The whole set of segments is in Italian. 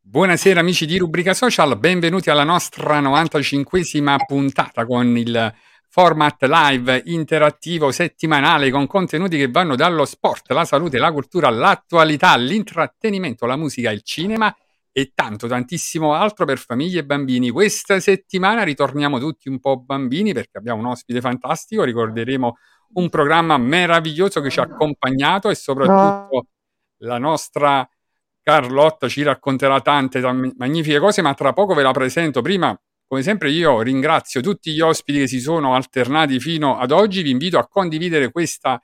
Buonasera amici di Rubrica Social, benvenuti alla nostra 95esima puntata con il format live interattivo settimanale con contenuti che vanno dallo sport, la salute, la cultura, l'attualità, l'intrattenimento, la musica, il cinema e tanto tantissimo altro per famiglie e bambini. Questa settimana ritorniamo tutti un po' bambini perché abbiamo un ospite fantastico, ricorderemo un programma meraviglioso che ci ha accompagnato e soprattutto la nostra Carlotta ci racconterà tante magnifiche cose, ma tra poco ve la presento. Prima, come sempre, io ringrazio tutti gli ospiti che si sono alternati fino ad oggi. Vi invito a condividere questa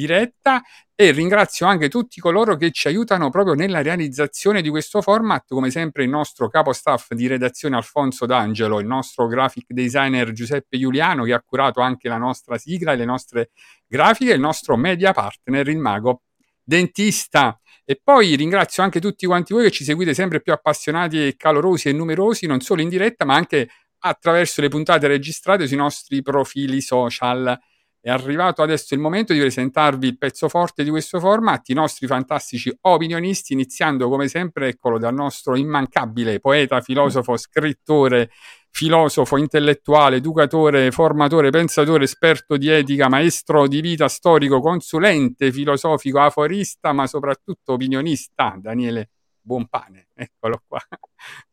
diretta e ringrazio anche tutti coloro che ci aiutano proprio nella realizzazione di questo format, come sempre il nostro capo staff di redazione Alfonso D'Angelo, il nostro graphic designer Giuseppe Giuliano che ha curato anche la nostra sigla e le nostre grafiche, il nostro media partner, il mago dentista e poi ringrazio anche tutti quanti voi che ci seguite sempre più appassionati e calorosi e numerosi, non solo in diretta, ma anche attraverso le puntate registrate sui nostri profili social. È arrivato adesso il momento di presentarvi il pezzo forte di questo format, i nostri fantastici opinionisti, iniziando come sempre, eccolo, dal nostro immancabile poeta, filosofo, scrittore filosofo, intellettuale, educatore, formatore, pensatore, esperto di etica, maestro di vita, storico, consulente, filosofico, aforista, ma soprattutto opinionista, Daniele Buonpane. Eccolo qua.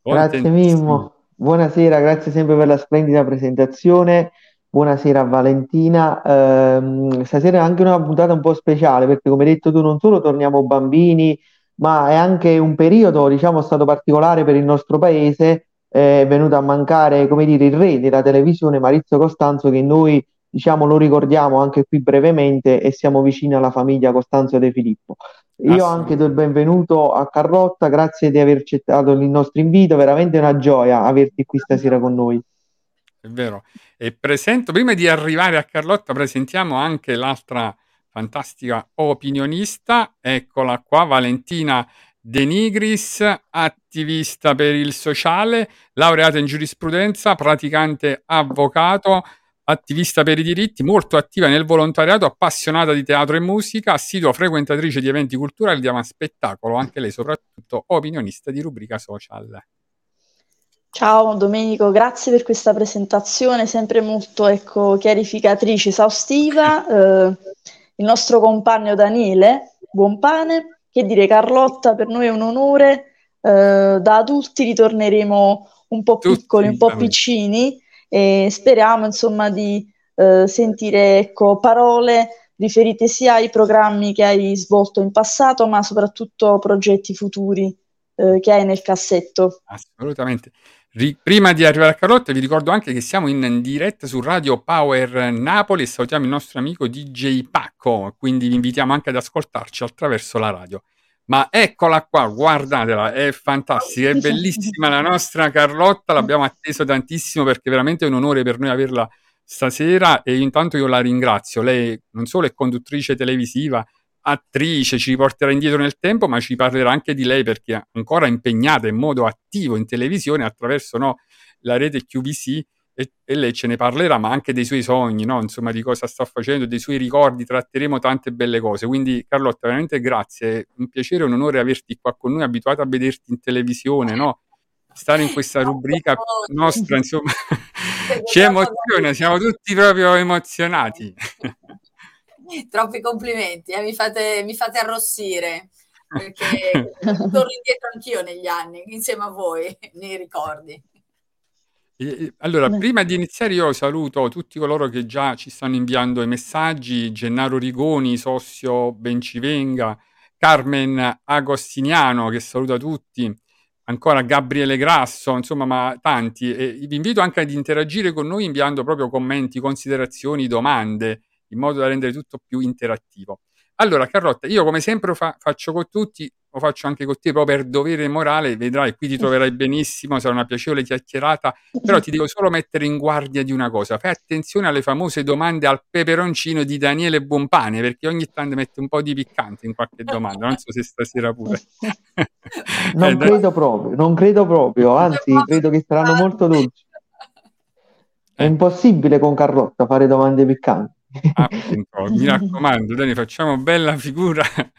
Grazie Mimmo. Buonasera, grazie sempre per la splendida presentazione. Buonasera Valentina. Eh, stasera è anche una puntata un po' speciale perché come hai detto tu non solo torniamo bambini, ma è anche un periodo, diciamo, stato particolare per il nostro paese è venuto a mancare, come dire, il re della televisione, Maurizio Costanzo, che noi diciamo lo ricordiamo anche qui brevemente e siamo vicini alla famiglia Costanzo De Filippo. Io anche do il benvenuto a Carlotta, grazie di aver accettato il nostro invito, veramente una gioia averti qui stasera con noi. È vero. E presento, prima di arrivare a Carlotta, presentiamo anche l'altra fantastica opinionista, eccola qua, Valentina De Nigris, attivista per il sociale, laureata in giurisprudenza, praticante avvocato, attivista per i diritti, molto attiva nel volontariato, appassionata di teatro e musica, assidua frequentatrice di eventi culturali di spettacolo, anche lei soprattutto opinionista di rubrica social. Ciao Domenico, grazie per questa presentazione, sempre molto ecco, chiarificatrice, esaustiva. Eh, il nostro compagno Daniele Buonpane che dire, Carlotta, per noi è un onore. Eh, da adulti ritorneremo un po' Tutti, piccoli, un po' piccini e speriamo insomma di eh, sentire ecco, parole riferite sia ai programmi che hai svolto in passato, ma soprattutto progetti futuri eh, che hai nel cassetto. Assolutamente. Ri- prima di arrivare a Carlotta vi ricordo anche che siamo in diretta su Radio Power Napoli e salutiamo il nostro amico DJ Pacco, quindi vi invitiamo anche ad ascoltarci attraverso la radio. Ma eccola qua, guardatela, è fantastica, è bellissima la nostra Carlotta, l'abbiamo atteso tantissimo perché veramente è un onore per noi averla stasera e intanto io la ringrazio. Lei non solo è conduttrice televisiva, attrice, ci riporterà indietro nel tempo, ma ci parlerà anche di lei perché è ancora impegnata in modo attivo in televisione attraverso no, la rete QVC e, e, lei ce ne parlerà, ma anche dei suoi sogni, no? insomma, di cosa sta facendo, dei suoi ricordi, tratteremo tante belle cose. Quindi, Carlotta, veramente grazie, è un piacere e un onore averti qua con noi, abituata a vederti in televisione, no? Stare in questa rubrica nostra, insomma, ci emoziona, siamo tutti proprio emozionati. Troppi complimenti, eh? mi, fate, mi, fate, arrossire perché torno indietro anch'io negli anni, insieme a voi, nei ricordi. allora, prima di iniziare io saluto tutti coloro che già ci stanno inviando i messaggi, Gennaro Rigoni, Sossio Bencivenga, Carmen Agostiniano che saluta tutti, ancora Gabriele Grasso, insomma, ma tanti. E vi invito anche ad interagire con noi inviando proprio commenti, considerazioni, domande in modo da rendere tutto più interattivo. Allora, Carlotta, io come sempre fa- faccio con tutti, lo faccio anche con te proprio per dovere morale, vedrai, qui ti troverai benissimo, sarà una piacevole chiacchierata, però ti devo solo mettere in guardia di una cosa, fai attenzione alle famose domande al peperoncino di Daniele Bompane, perché ogni tanto mette un po' di piccante in qualche domanda, non so se stasera pure. non eh, credo proprio, non credo proprio, anzi credo che saranno molto dolci. È eh. impossibile con Carlotta fare domande piccanti. Appunto, mi raccomando, Dani, facciamo bella figura.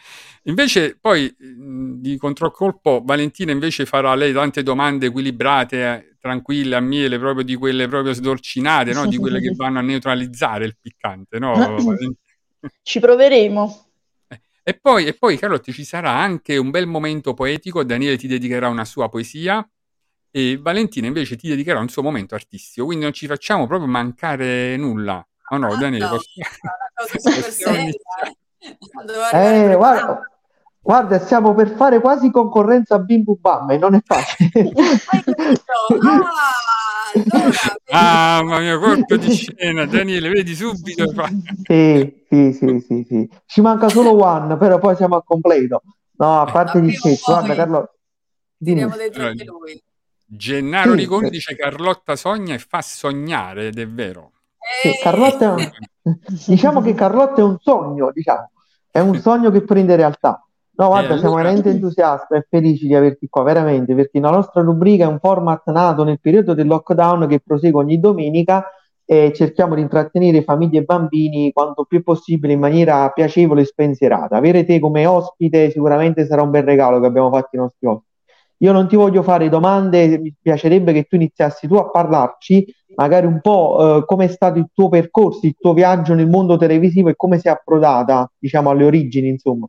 Invece, poi di controcolpo, Valentina invece farà lei tante domande equilibrate, eh, tranquille, a miele, proprio di quelle proprio sdolcinate, no? di quelle che vanno a neutralizzare il piccante. No? Ci proveremo. Eh, e poi, e poi, Carlotti, ci sarà anche un bel momento poetico. Daniele ti dedicherà una sua poesia e Valentina invece ti dedicherà un suo momento artistico. Quindi non ci facciamo proprio mancare nulla. Oh no, Daniele, no, possiamo... eh, guarda, guarda, stiamo per fare quasi concorrenza a Bim Bum Bam e non è facile. ah, mamma mia, colpo di scena, Daniele, vedi subito. sì, sì, sì, sì, sì. Ci manca solo one, però poi siamo a completo. No, a parte gli scherzi, guarda Carlo. Tiriamo dentro anche lui. Gennaro sì, Rigoni dice Carlotta sogna e fa sognare, ed è vero. Sì, Carlotta un... diciamo che Carlotta è un sogno, diciamo. È un sogno che prende realtà. No, guarda, eh, siamo veramente entusiasti e felici di averti qua, veramente, perché la nostra rubrica è un format nato nel periodo del lockdown che prosegue ogni domenica e cerchiamo di intrattenere famiglie e bambini quanto più possibile in maniera piacevole e spensierata. Avere te come ospite sicuramente sarà un bel regalo che abbiamo fatto ai nostri ospiti. Io non ti voglio fare domande, mi piacerebbe che tu iniziassi tu a parlarci magari un po' eh, come è stato il tuo percorso, il tuo viaggio nel mondo televisivo e come sei approdata, diciamo, alle origini, insomma.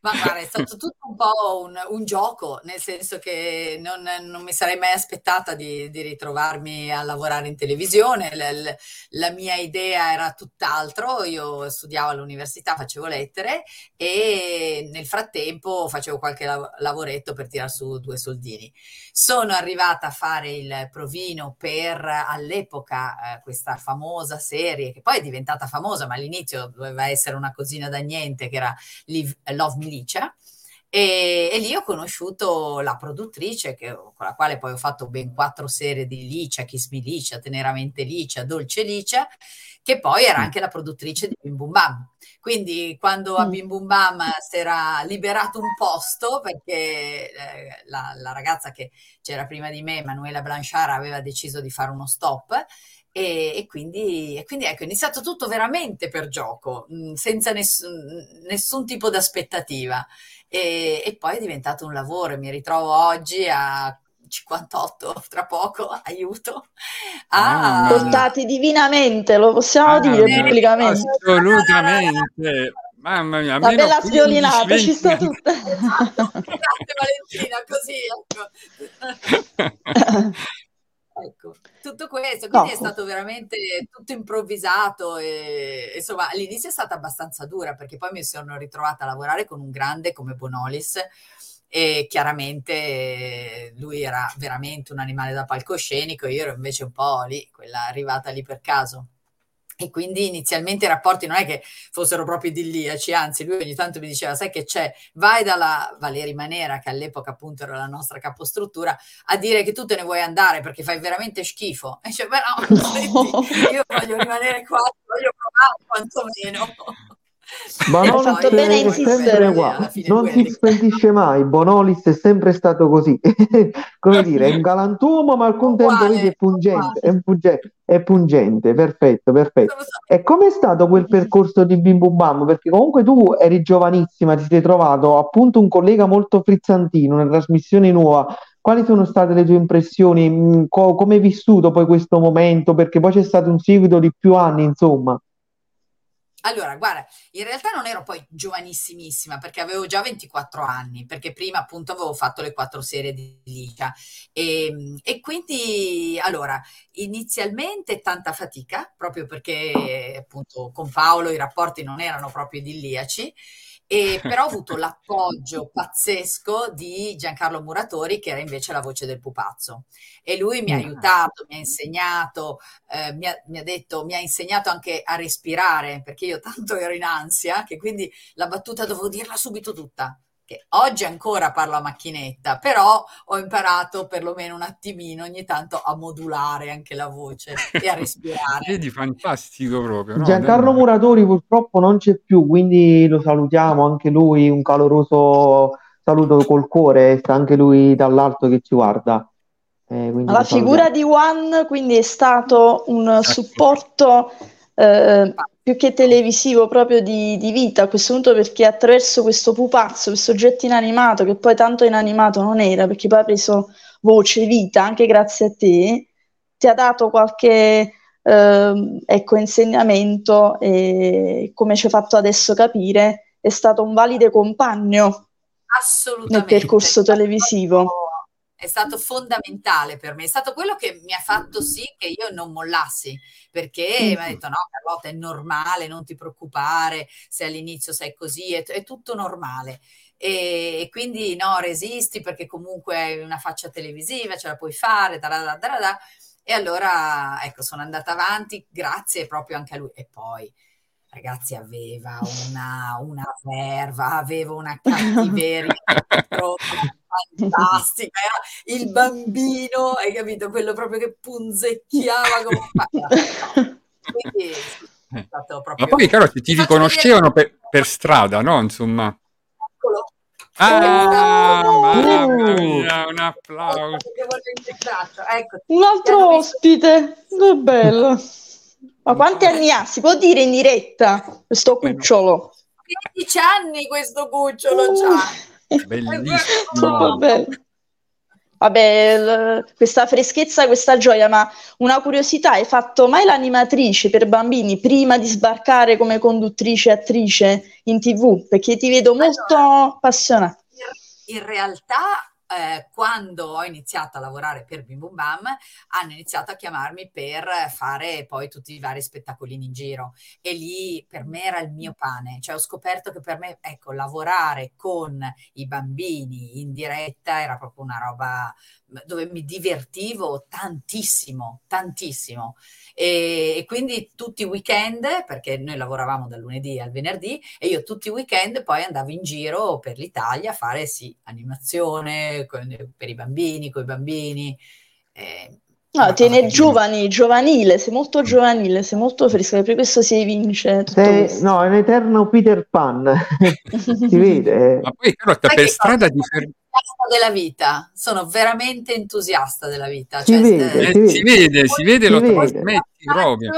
Ma guarda, è stato tutto un po' un, un gioco, nel senso che non, non, mi sarei mai aspettata di, di ritrovarmi a lavorare in televisione. La, la, mia idea era tutt'altro. Io studiavo all'università, facevo lettere e nel frattempo facevo qualche lavoretto per tirare su due soldini. Sono arrivata a fare il provino per all'epoca eh, questa famosa serie, che poi è diventata famosa, ma all'inizio doveva essere una cosina da niente, che era Live, Love Milicia. E, e, lì ho conosciuto la produttrice che, con la quale poi ho fatto ben quattro serie di Licia, Kiss Me Licia, Teneramente Licia, Dolce Licia, che poi era anche la produttrice di Bim Bum Bam. Quindi quando a Bim Bum Bam si era liberato un posto, perché eh, la, la, ragazza che c'era prima di me, Manuela Blanchard, aveva deciso di fare uno stop, e, e, quindi, e, quindi, ecco, è iniziato tutto veramente per gioco, mh, senza nessun, nessun tipo di aspettativa. E, e, poi è diventato un lavoro. Mi ritrovo oggi a 58, tra poco, aiuto. Ah, portati divinamente, lo possiamo ah, dire pubblicamente. Assolutamente. Mamma mia, la bella sviolinata, ci sta tutta. Grazie Valentina, così ecco. Ecco, tutto questo, quindi no. è stato veramente tutto improvvisato e insomma all'inizio è stata abbastanza dura perché poi mi sono ritrovata a lavorare con un grande come Bonolis e chiaramente lui era veramente un animale da palcoscenico, io ero invece un po' lì, quella arrivata lì per caso. E quindi inizialmente i rapporti non è che fossero proprio idilliaci, anzi lui ogni tanto mi diceva, sai che c'è, vai dalla Valeri Manera, che all'epoca appunto era la nostra capostruttura, a dire che tu te ne vuoi andare perché fai veramente schifo. E dice, beh no, senti, io voglio rimanere qua, voglio provare quantomeno. Bonolis è bene sempre qua, non si spentisce mai. Bonolis è sempre stato così. Come dire, è un galantuomo, ma al contempo vedi, è pungente, è, pungente, è pungente, perfetto, perfetto. E com'è stato quel percorso di Bim Bum Bam? Perché comunque tu eri giovanissima, ti sei trovato appunto un collega molto frizzantino, una trasmissione nuova. Quali sono state le tue impressioni? Mm, co- come hai vissuto poi questo momento? Perché poi c'è stato un seguito di più anni, insomma. Allora, guarda, in realtà non ero poi giovanissimissima perché avevo già 24 anni, perché prima appunto avevo fatto le quattro serie di Licia e, ehm, e quindi allora inizialmente tanta fatica proprio perché appunto con Paolo i rapporti non erano proprio idilliaci e però ho avuto l'appoggio pazzesco di Giancarlo Muratori, che era invece la voce del pupazzo. E lui mi ha mm. aiutato, mi ha insegnato, eh, mi, ha, mi, ha, detto, mi ha insegnato anche a respirare, perché io tanto ero in ansia, che quindi la battuta dovevo dirla subito tutta che oggi ancora parlo a macchinetta, però ho imparato perlomeno un attimino ogni tanto a modulare anche la voce e a respirare. Vedi, fantastico proprio. No? Giancarlo Muratori purtroppo non c'è più, quindi lo salutiamo anche lui, un caloroso saluto col cuore, sta anche lui dall'alto che ci guarda. Eh, la figura di Juan quindi è stato un supporto eh, più che televisivo proprio di, di, vita a questo punto perché attraverso questo pupazzo, questo oggetto inanimato che poi tanto inanimato non era perché poi ha preso voce, vita anche grazie a te, ti ha dato qualche eh, ecco, insegnamento e come ci hai fatto adesso capire è stato un valido compagno nel percorso televisivo è stato fondamentale per me, è stato quello che mi ha fatto sì che io non mollassi, perché mi ha detto no Carlotta è normale, non ti preoccupare, se all'inizio sei così, è, è tutto normale. E, e, quindi no, resisti perché comunque hai una faccia televisiva, ce la puoi fare, da, da, da, da, e allora ecco sono andata avanti grazie proprio anche a lui. E poi ragazzi aveva una, una verva, aveva una cattiveria fantastica, era il bambino, hai capito? Quello proprio che punzecchiava come Quindi, proprio... Ma poi, caro, ti, ti riconoscevano per, per, strada, no? Insomma. Ah, mamma mia, un applauso. Ecco, un altro ospite, che bello. Ma quanti anni ha? Si può dire in diretta questo cucciolo? 15 anni questo cucciolo uh. Bellissimo. Vabbè, l- questa freschezza, questa gioia, ma una curiosità, hai fatto mai l'animatrice per bambini prima di sbarcare come conduttrice e attrice in tv? Perché ti vedo molto allora, appassionata. In realtà eh, quando ho iniziato a lavorare per Bim Bum Bam, hanno iniziato a chiamarmi per fare poi tutti i vari spettacolini in giro. E lì per me era il mio pane. Cioè ho scoperto che per me, ecco, lavorare con i bambini in diretta era proprio una roba dove mi divertivo tantissimo, tantissimo. E, e, quindi tutti i weekend, perché noi lavoravamo dal lunedì al venerdì, e io tutti i weekend poi andavo in giro per l'Italia a fare sì, animazione con, per i bambini, con i bambini. Eh, No, tiene giovani, giovanile, sei molto giovanile, sei molto fresca, per questo si evince. Sei, no, è un eterno Peter Pan, si vede. Ma poi però sta per strada di della vita, sono veramente entusiasta della vita. Si, cioè, vede, eh, si, vede, si vede, si lo trasmetti proprio.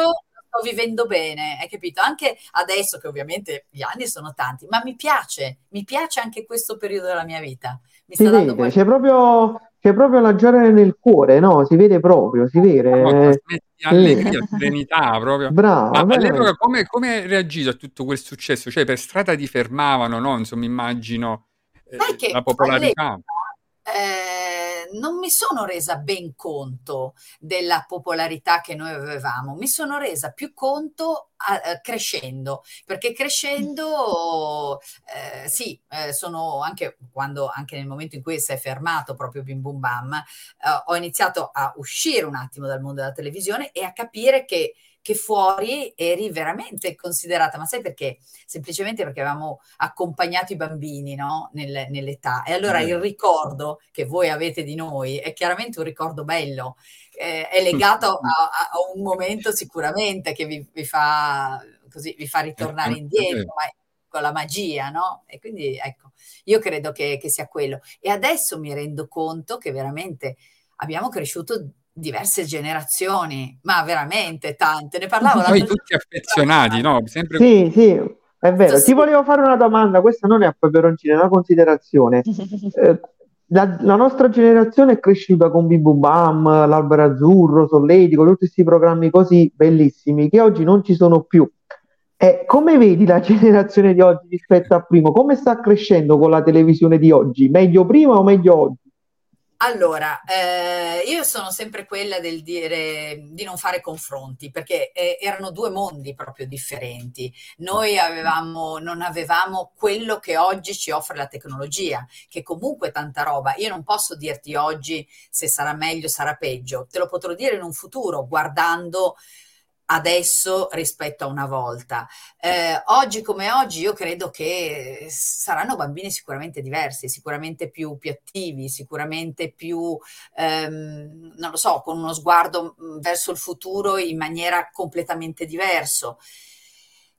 Sto vivendo bene, hai capito? Anche adesso che ovviamente gli anni sono tanti, ma mi piace, mi piace anche questo periodo della mia vita. Mi si vede, poi... c'è proprio c'è proprio la gioia nel cuore, no? Si vede proprio, si vede. No, allegria, serenità proprio. Bravo. Ma all'epoca come, come reagito a tutto quel successo? Cioè per strada ti fermavano, no? Insomma, immagino eh, la popolarità. Eh, non mi sono resa ben conto della popolarità che noi avevamo, mi sono resa più conto a, a, crescendo, perché crescendo, eh, sì, eh, sono anche quando, anche nel momento in cui si è fermato proprio Bim Bum Bam, eh, ho iniziato a uscire un attimo dal mondo della televisione e a capire che che fuori eri veramente considerata, ma sai perché? Semplicemente perché avevamo accompagnato i bambini no? Nel, nell'età e allora il ricordo che voi avete di noi è chiaramente un ricordo bello, eh, è legato a, a, un momento sicuramente che vi, vi, fa, così, vi fa ritornare indietro, ma con la magia, no? E quindi ecco, io credo che, che sia quello. E adesso mi rendo conto che veramente abbiamo cresciuto diverse generazioni, ma veramente tante. Ne parlavo Noi tutti affezionati, no? Sempre... Sì, sì, è vero. Sì. Ti volevo fare una domanda, questa non è a peperoncino, è una considerazione. eh, la, la, nostra generazione è cresciuta con Bim Bum Bam, l'Albero Azzurro, Solletico, tutti questi programmi così bellissimi che oggi non ci sono più. Eh, come vedi la generazione di oggi rispetto a prima? Come sta crescendo con la televisione di oggi? Meglio prima o meglio oggi? Allora, eh, io sono sempre quella del dire di non fare confronti, perché eh, erano due mondi proprio differenti. Noi avevamo, non avevamo quello che oggi ci offre la tecnologia, che comunque è tanta roba. Io non posso dirti oggi se sarà meglio, o sarà peggio, te lo potrò dire in un futuro, guardando adesso rispetto a una volta. Eh, oggi come oggi io credo che saranno bambini sicuramente diversi, sicuramente più, più attivi, sicuramente più, ehm, non lo so, con uno sguardo verso il futuro in maniera completamente diversa.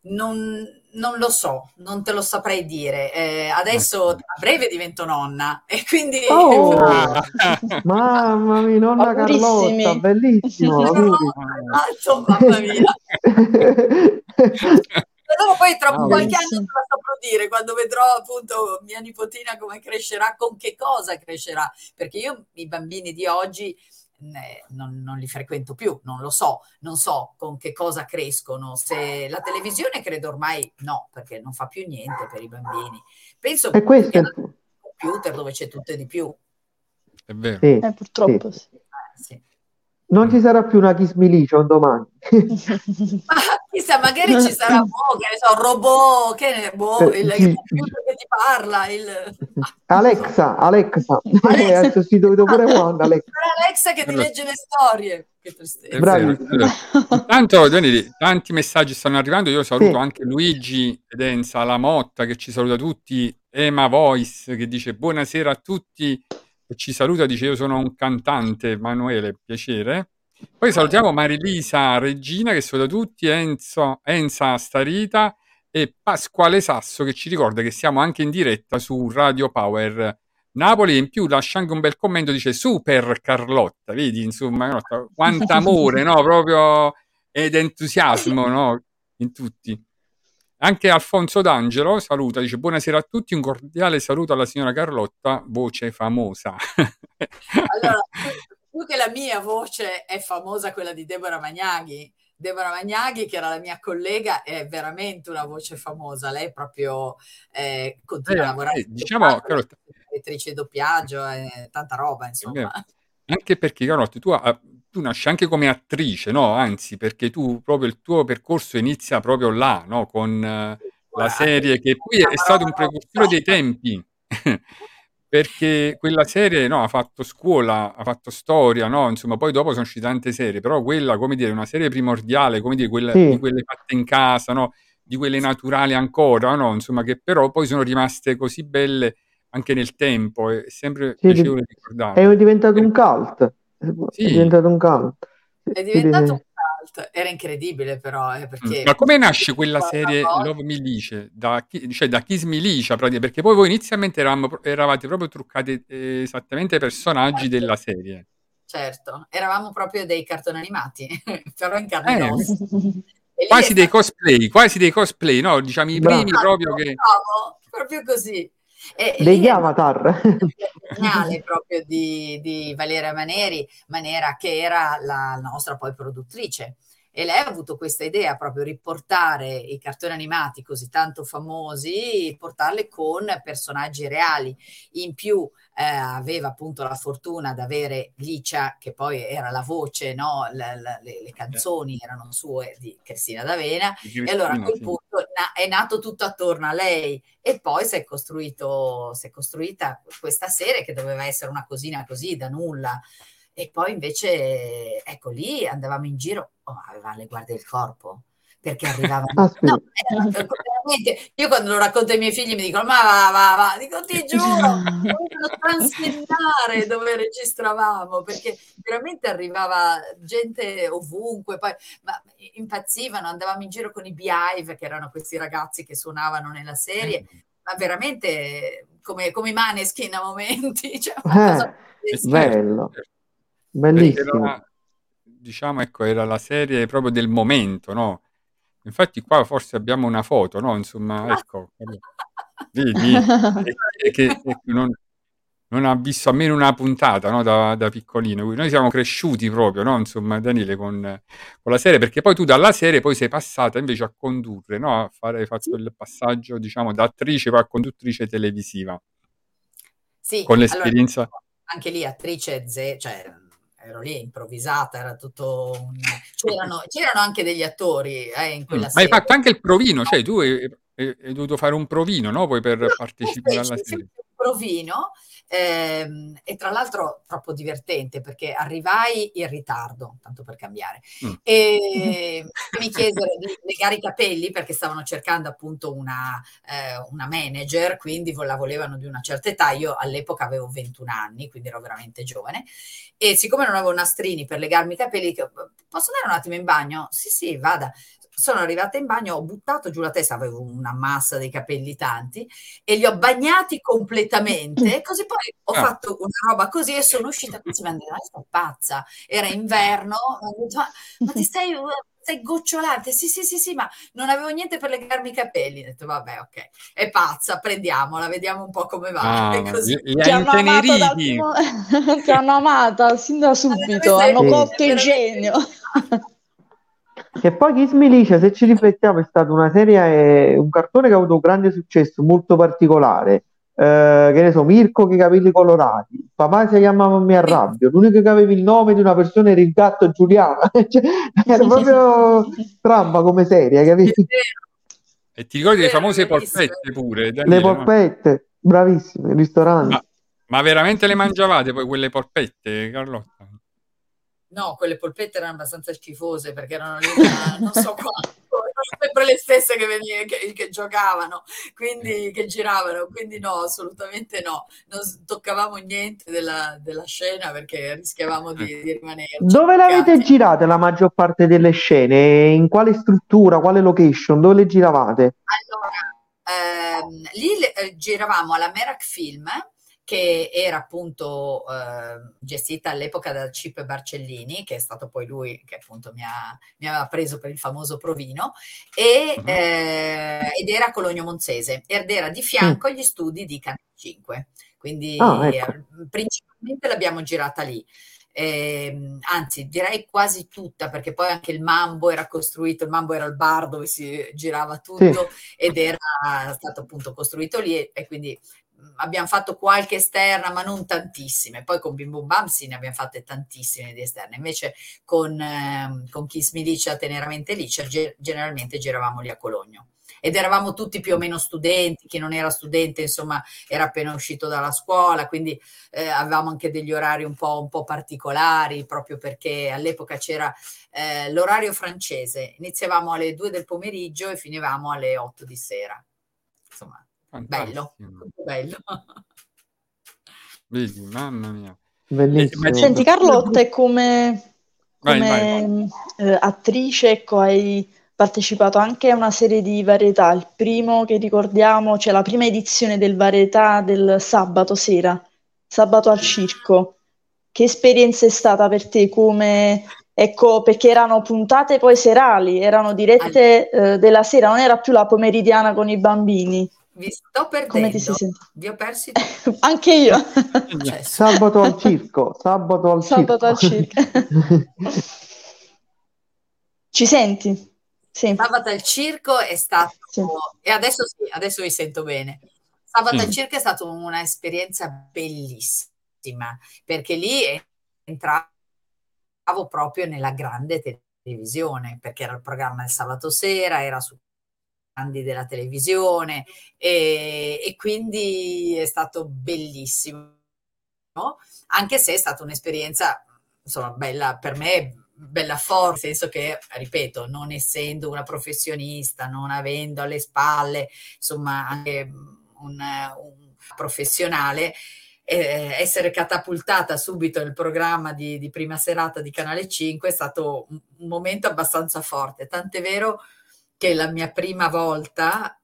Non, non, lo so, non te lo saprei dire. Eh, adesso a breve divento nonna e quindi... Oh, mamma mia, nonna Carlotta, bellissimo. Esatto, mamma mia. Però poi tra oh, qualche anno te la saprò dire, quando vedrò appunto mia nipotina come crescerà, con che cosa crescerà, perché io i bambini di oggi non, non, li frequento più, non lo so, non so con che cosa crescono. Se la televisione credo ormai no, perché non fa più niente per i bambini. Penso che questo è il computer dove c'è tutto e di più. È vero. Sì, eh, purtroppo sì. sì. Eh, sì. Non ci sarà più una Kiss domani. Ma chissà, magari ci sarà boh, che ne so, robot, che ne, boh, eh, il, sì. computer che ti parla. Il... Alexa, Alexa, Alexa. ha sostituito pure Wanda. Alexa. Alexa che ti legge le storie. Che tristezza. Bravi. Tanto, tanti messaggi stanno arrivando. Io saluto sì. anche Luigi Edenza, la Motta che ci saluta tutti, Ema Voice che dice buonasera a tutti che ci saluta, dice io sono un cantante, Emanuele, piacere. Poi salutiamo Marilisa Regina che saluta tutti, Enzo, Enza Starita e Pasquale Sasso che ci ricorda che siamo anche in diretta su Radio Power Napoli. In più lascia anche un bel commento, dice super Carlotta, vedi insomma quanto amore, no? Proprio ed entusiasmo, no? In tutti. Anche Alfonso D'Angelo saluta, dice buonasera a tutti, un cordiale saluto alla signora Carlotta, voce famosa. allora, più che la mia voce è famosa quella di Deborah Magnaghi. Deborah Magnaghi, che era la mia collega, è veramente una voce famosa. Lei proprio eh, continua eh, a lavorare. Eh, diciamo, Carlotta, attrice doppiaggio, eh, tanta roba, insomma. Anche perché, Carlotta, tu tu nasci anche come attrice, no? Anzi, perché tu proprio il tuo percorso inizia proprio là, no? Con eh, la serie che poi è stato un precursore dei tempi. Perché quella serie no, ha fatto scuola, ha fatto storia, no? Insomma, poi dopo sono uscite tante serie, però quella, come dire, una serie primordiale, come dire, quella, Sì. di quelle fatte in casa, no? Di quelle naturali ancora, no? Insomma, che però poi sono rimaste così belle anche nel tempo, è sempre Sì, piacevole ricordare. è diventato un cult. Sì. È diventato un cult. È diventato un cult, era incredibile però, eh, perché... Ma come nasce quella serie Love Milice? Da, cioè da Kiss Milicia, perché poi voi inizialmente eravamo, eravate proprio truccati eh, esattamente ai personaggi della serie. Certo, eravamo proprio dei cartoni animati, però in carne eh. Quasi dei cosplay, quasi dei cosplay, no? Diciamo i primi Bravo. proprio che... Proprio così. E, degli avatar. Segnale proprio di, di Valeria Maneri, Manera, che era la nostra poi produttrice. E lei ha avuto questa idea proprio riportare i cartoni animati così tanto famosi, portarli con personaggi reali. In più eh, aveva appunto la fortuna di avere Licia, che poi era la voce, no? le, le, le, canzoni erano sue di Cristina D'Avena, e allora a quel punto na- è nato tutto attorno a lei e poi si è, costruito, si è costruita questa serie che doveva essere una cosina così da nulla e poi invece, ecco lì andavamo in giro, oh, aveva le guardie del corpo, perché arrivavano... Ah, no, veramente, io quando lo racconto ai miei figli mi dicono, ma va, va, va, dico ti giuro, dovevano trascendare dove registravamo, perché veramente arrivava gente ovunque, poi ma, impazzivano, andavamo in giro con i Beehive, che erano questi ragazzi che suonavano nella serie, ma veramente come, come i maneskin a momenti. Cioè, eh, bello. Bellissimo. Diciamo, ecco, era la serie proprio del momento, no? Infatti qua forse abbiamo una foto, no? Insomma, ecco, vedi, che, e non, non, ha visto almeno una puntata, no? Da, da, piccolino. Noi siamo cresciuti proprio, no? Insomma, Daniele, con, con, la serie, perché poi tu dalla serie poi sei passata invece a condurre, no? A fare, fatto il passaggio, diciamo, da attrice poi a conduttrice televisiva. Sì, con l'esperienza... Allora, anche lì attrice, cioè ero lì improvvisata, era tutto un... c'erano, c'erano anche degli attori eh, in quella mm. Ma hai fatto anche il provino, cioè tu hai, hai, dovuto fare un provino, no? Poi per partecipare alla serie. Un provino Ehm, e tra l'altro troppo divertente perché arrivai in ritardo, tanto per cambiare, mm. e mi chiesero di legare i capelli perché stavano cercando appunto una, eh, una manager, quindi la volevano di una certa età. Io all'epoca avevo 21 anni, quindi ero veramente giovane. E siccome non avevo nastrini per legarmi i capelli, posso andare un attimo in bagno? Sì, sì, vada sono arrivata in bagno, ho buttato giù la testa, avevo una massa dei capelli tanti e li ho bagnati completamente, così poi ho ah. fatto una roba così e sono uscita così, mi hanno detto, pazza, era inverno, detto, ma, ma ti stai sei gocciolante, sì, sì, sì, sì, ma non avevo niente per legarmi i capelli. Ho detto, vabbè, ok, è pazza, prendiamola, vediamo un po' come va. Ah, così. Ti hanno, amata ti hanno amata sin da subito, hanno cotto il genio. Che poi Kiss Milicia, se ci riflettiamo, è stata una serie, un cartone che ha avuto un grande successo, molto particolare. Eh, che ne so, Mirko che i capelli colorati, papà si chiamava Mi Arrabbio, l'unico che aveva il nome di una persona era il gatto Giuliano, cioè, era proprio tramba come serie, capito? E ti ricordi le famose polpette pure? Daniele, le polpette, no? bravissime, il ristorante. Ma, ma veramente le mangiavate poi quelle polpette, Carlotta? No, quelle polpette erano abbastanza schifose perché erano lì da non so quanto, erano sempre le stesse che, veniv- che, che, giocavano, quindi che giravano, quindi no, assolutamente no, non toccavamo niente della, della scena perché rischiavamo di, di rimanere. Dove l'avete girate la maggior parte delle scene? In quale struttura, quale location? Dove le giravate? Allora, ehm, lì le, eh, giravamo alla Merak Film che era appunto eh, gestita all'epoca da Cip Barcellini, che è stato poi lui che appunto mi, ha, mi aveva preso per il famoso provino, e, uh-huh. eh, ed era a Cologno Monzese ed era di fianco agli studi di Canale 5. Quindi oh, ecco. eh, principalmente l'abbiamo girata lì. Eh, anzi direi quasi tutta perché poi anche il Mambo era costruito, il Mambo era il bar dove si girava tutto sì. ed era stato appunto costruito lì e, e quindi abbiamo fatto qualche esterna, ma non tantissime. Poi con Bim Bum Bam sì, ne abbiamo fatte tantissime di esterne. Invece con, eh, con Kiss Me Dice teneramente lì, cioè, generalmente giravamo lì a Cologno. Ed eravamo tutti più o meno studenti, chi non era studente insomma era appena uscito dalla scuola, quindi eh, avevamo anche degli orari un po', un po', particolari, proprio perché all'epoca c'era eh, l'orario francese, iniziavamo alle 2 del pomeriggio e finivamo alle 8 di sera. Insomma, Bello, bello. Vedi, mamma mia. Bellissimo. Senti Carlotta, come, come vai, vai. Eh, attrice, ecco, hai partecipato anche a una serie di varietà. Il primo che ricordiamo, c'è cioè la prima edizione del varietà del sabato sera, sabato al circo. Che esperienza è stata per te? Come, ecco, perché erano puntate poi serali, erano dirette eh, della sera, non era più la pomeridiana con i bambini. Vi sto perdendo. Come ti sei sentito? Vi ho persi. Anche io. Cioè, sabato al circo. Sabato al sabato circo. Al circo. Ci senti? Sì. Sabato al circo è stato, sì. e adesso sì, adesso vi sento bene. Sabato sì. al circo è stata un'esperienza bellissima, perché lì entravo proprio nella grande televisione, perché era il programma del sabato sera, era su grandi della televisione e, e quindi è stato bellissimo, anche se è stata un'esperienza insomma bella per me bella forte, nel senso che, ripeto, non essendo una professionista, non avendo alle spalle, insomma, anche un, un professionale, eh, essere catapultata subito nel programma di, di, prima serata di Canale 5 è stato un momento abbastanza forte, tant'è vero che la mia prima volta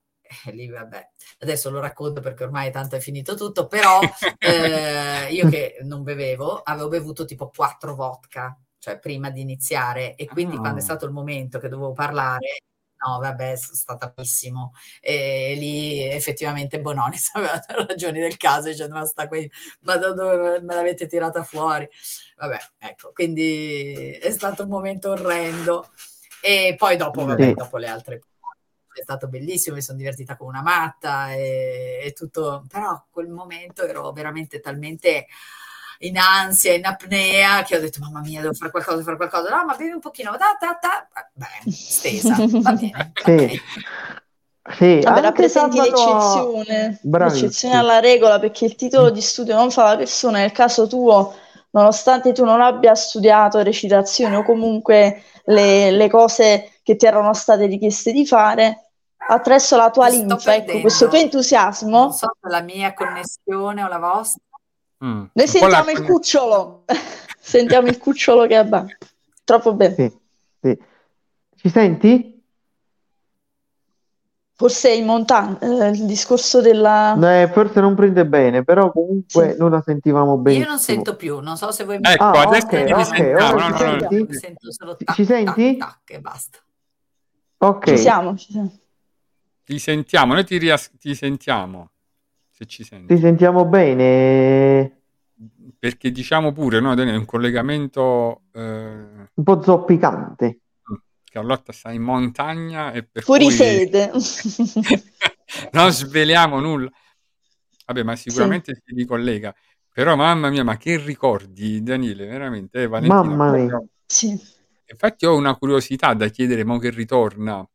eh, lì vabbè, adesso lo racconto perché ormai tanto è finito tutto, però eh, io che non bevevo, avevo bevuto tipo quattro vodka, cioè prima di iniziare, e quindi oh. quando è stato il momento che dovevo parlare, no, vabbè, sono stata benissimo. E lì effettivamente Bononi aveva ragioni del caso, dicendo, ma sta qui, ma da dove me l'avete tirata fuori? Vabbè, ecco, quindi è stato un momento orrendo. E poi dopo, vabbè, dopo le altre è stato bellissimo, mi sono divertita come una matta e, e tutto, però quel momento ero veramente talmente in ansia, in apnea, che ho detto mamma mia devo fare qualcosa, devo fare qualcosa, no ma bevi un pochino, da, da, da. beh, stesa, va bene. Sì. Sì, Vabbè, rappresenti sabato... l'eccezione, l'eccezione alla regola perché il titolo di studio non fa la persona, nel caso tuo, nonostante tu non abbia studiato recitazione o comunque le, le cose che ti erano state richieste di fare, attraverso la tua linfa, ecco, questo tuo entusiasmo. Non so se la mia connessione o la vostra. Mm. Noi sentiamo il cucciolo, sentiamo il cucciolo che abba. Troppo bene. Sì, sì. Ci senti? Forse in montagna, eh, il discorso della... Eh, forse non prende bene, però comunque sì. non la sentivamo bene. Io non sento più, non so se voi mi... Ecco, ah, adesso okay, okay. Ora ci senti? Sento solo tac, ci senti? Tac, tac, e basta. Ok. Ci siamo, ci siamo. Ti sentiamo, noi ti, rias- ti sentiamo, se ci senti. Ti sentiamo bene. Perché diciamo pure, no, è un collegamento... Eh... Un po' zoppicante. Carlotta sta in montagna e per Fuori cui... sede. non sveliamo nulla. Vabbè, ma sicuramente sì. si ricollega. Però mamma mia, ma che ricordi, Daniele, veramente, eh, Valentina, Mamma mia. Sì. Infatti ho una curiosità da chiedere, mo che ritorna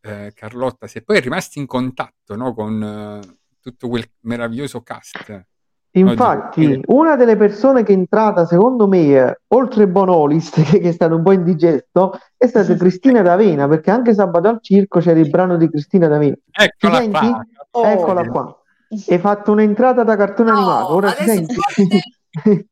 eh, Carlotta, se poi è rimasto in contatto no, con eh, tutto quel meraviglioso cast. Infatti, Oggi... una delle persone che è entrata, secondo me, oltre Bonolis, che, che è stato un po' indigesto, è stata Cristina D'Avena, perché anche sabato al circo c'era il brano di Cristina D'Avena. Eccola qua. Oh. Eccola qua. Hai fatto un'entrata da cartone no, animato, ora ci senti?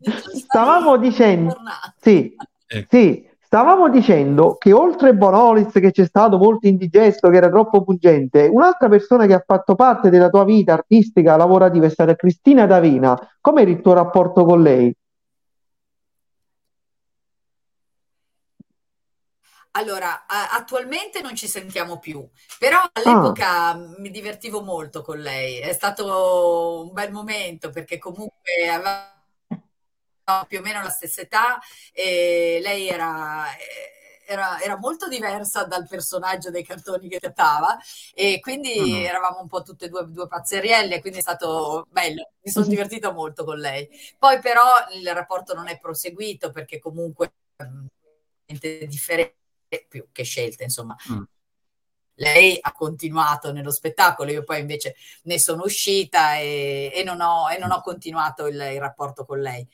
Stavamo dicendo... Sì, eh. sì, Stavamo dicendo che oltre Bonolis che c'è stato molto indigesto, che era troppo pungente, un'altra persona che ha fatto parte della tua vita artistica, lavorativa è stata Cristina Davina. Com'era il tuo rapporto con lei? Allora, attualmente non ci sentiamo più, però all'epoca ah. mi divertivo molto con lei. È stato un bel momento perché comunque aveva più o meno la stessa età e lei era, era, era, molto diversa dal personaggio dei cartoni che trattava e quindi mm. eravamo un po' tutte e due, due pazzerielle, quindi è stato bello, mi sono divertita molto con lei. Poi però il rapporto non è proseguito perché comunque è differente più che scelte, insomma. Mm lei ha continuato nello spettacolo, io poi invece ne sono uscita e, e, non, ho, e non, ho, continuato il, il, rapporto con lei.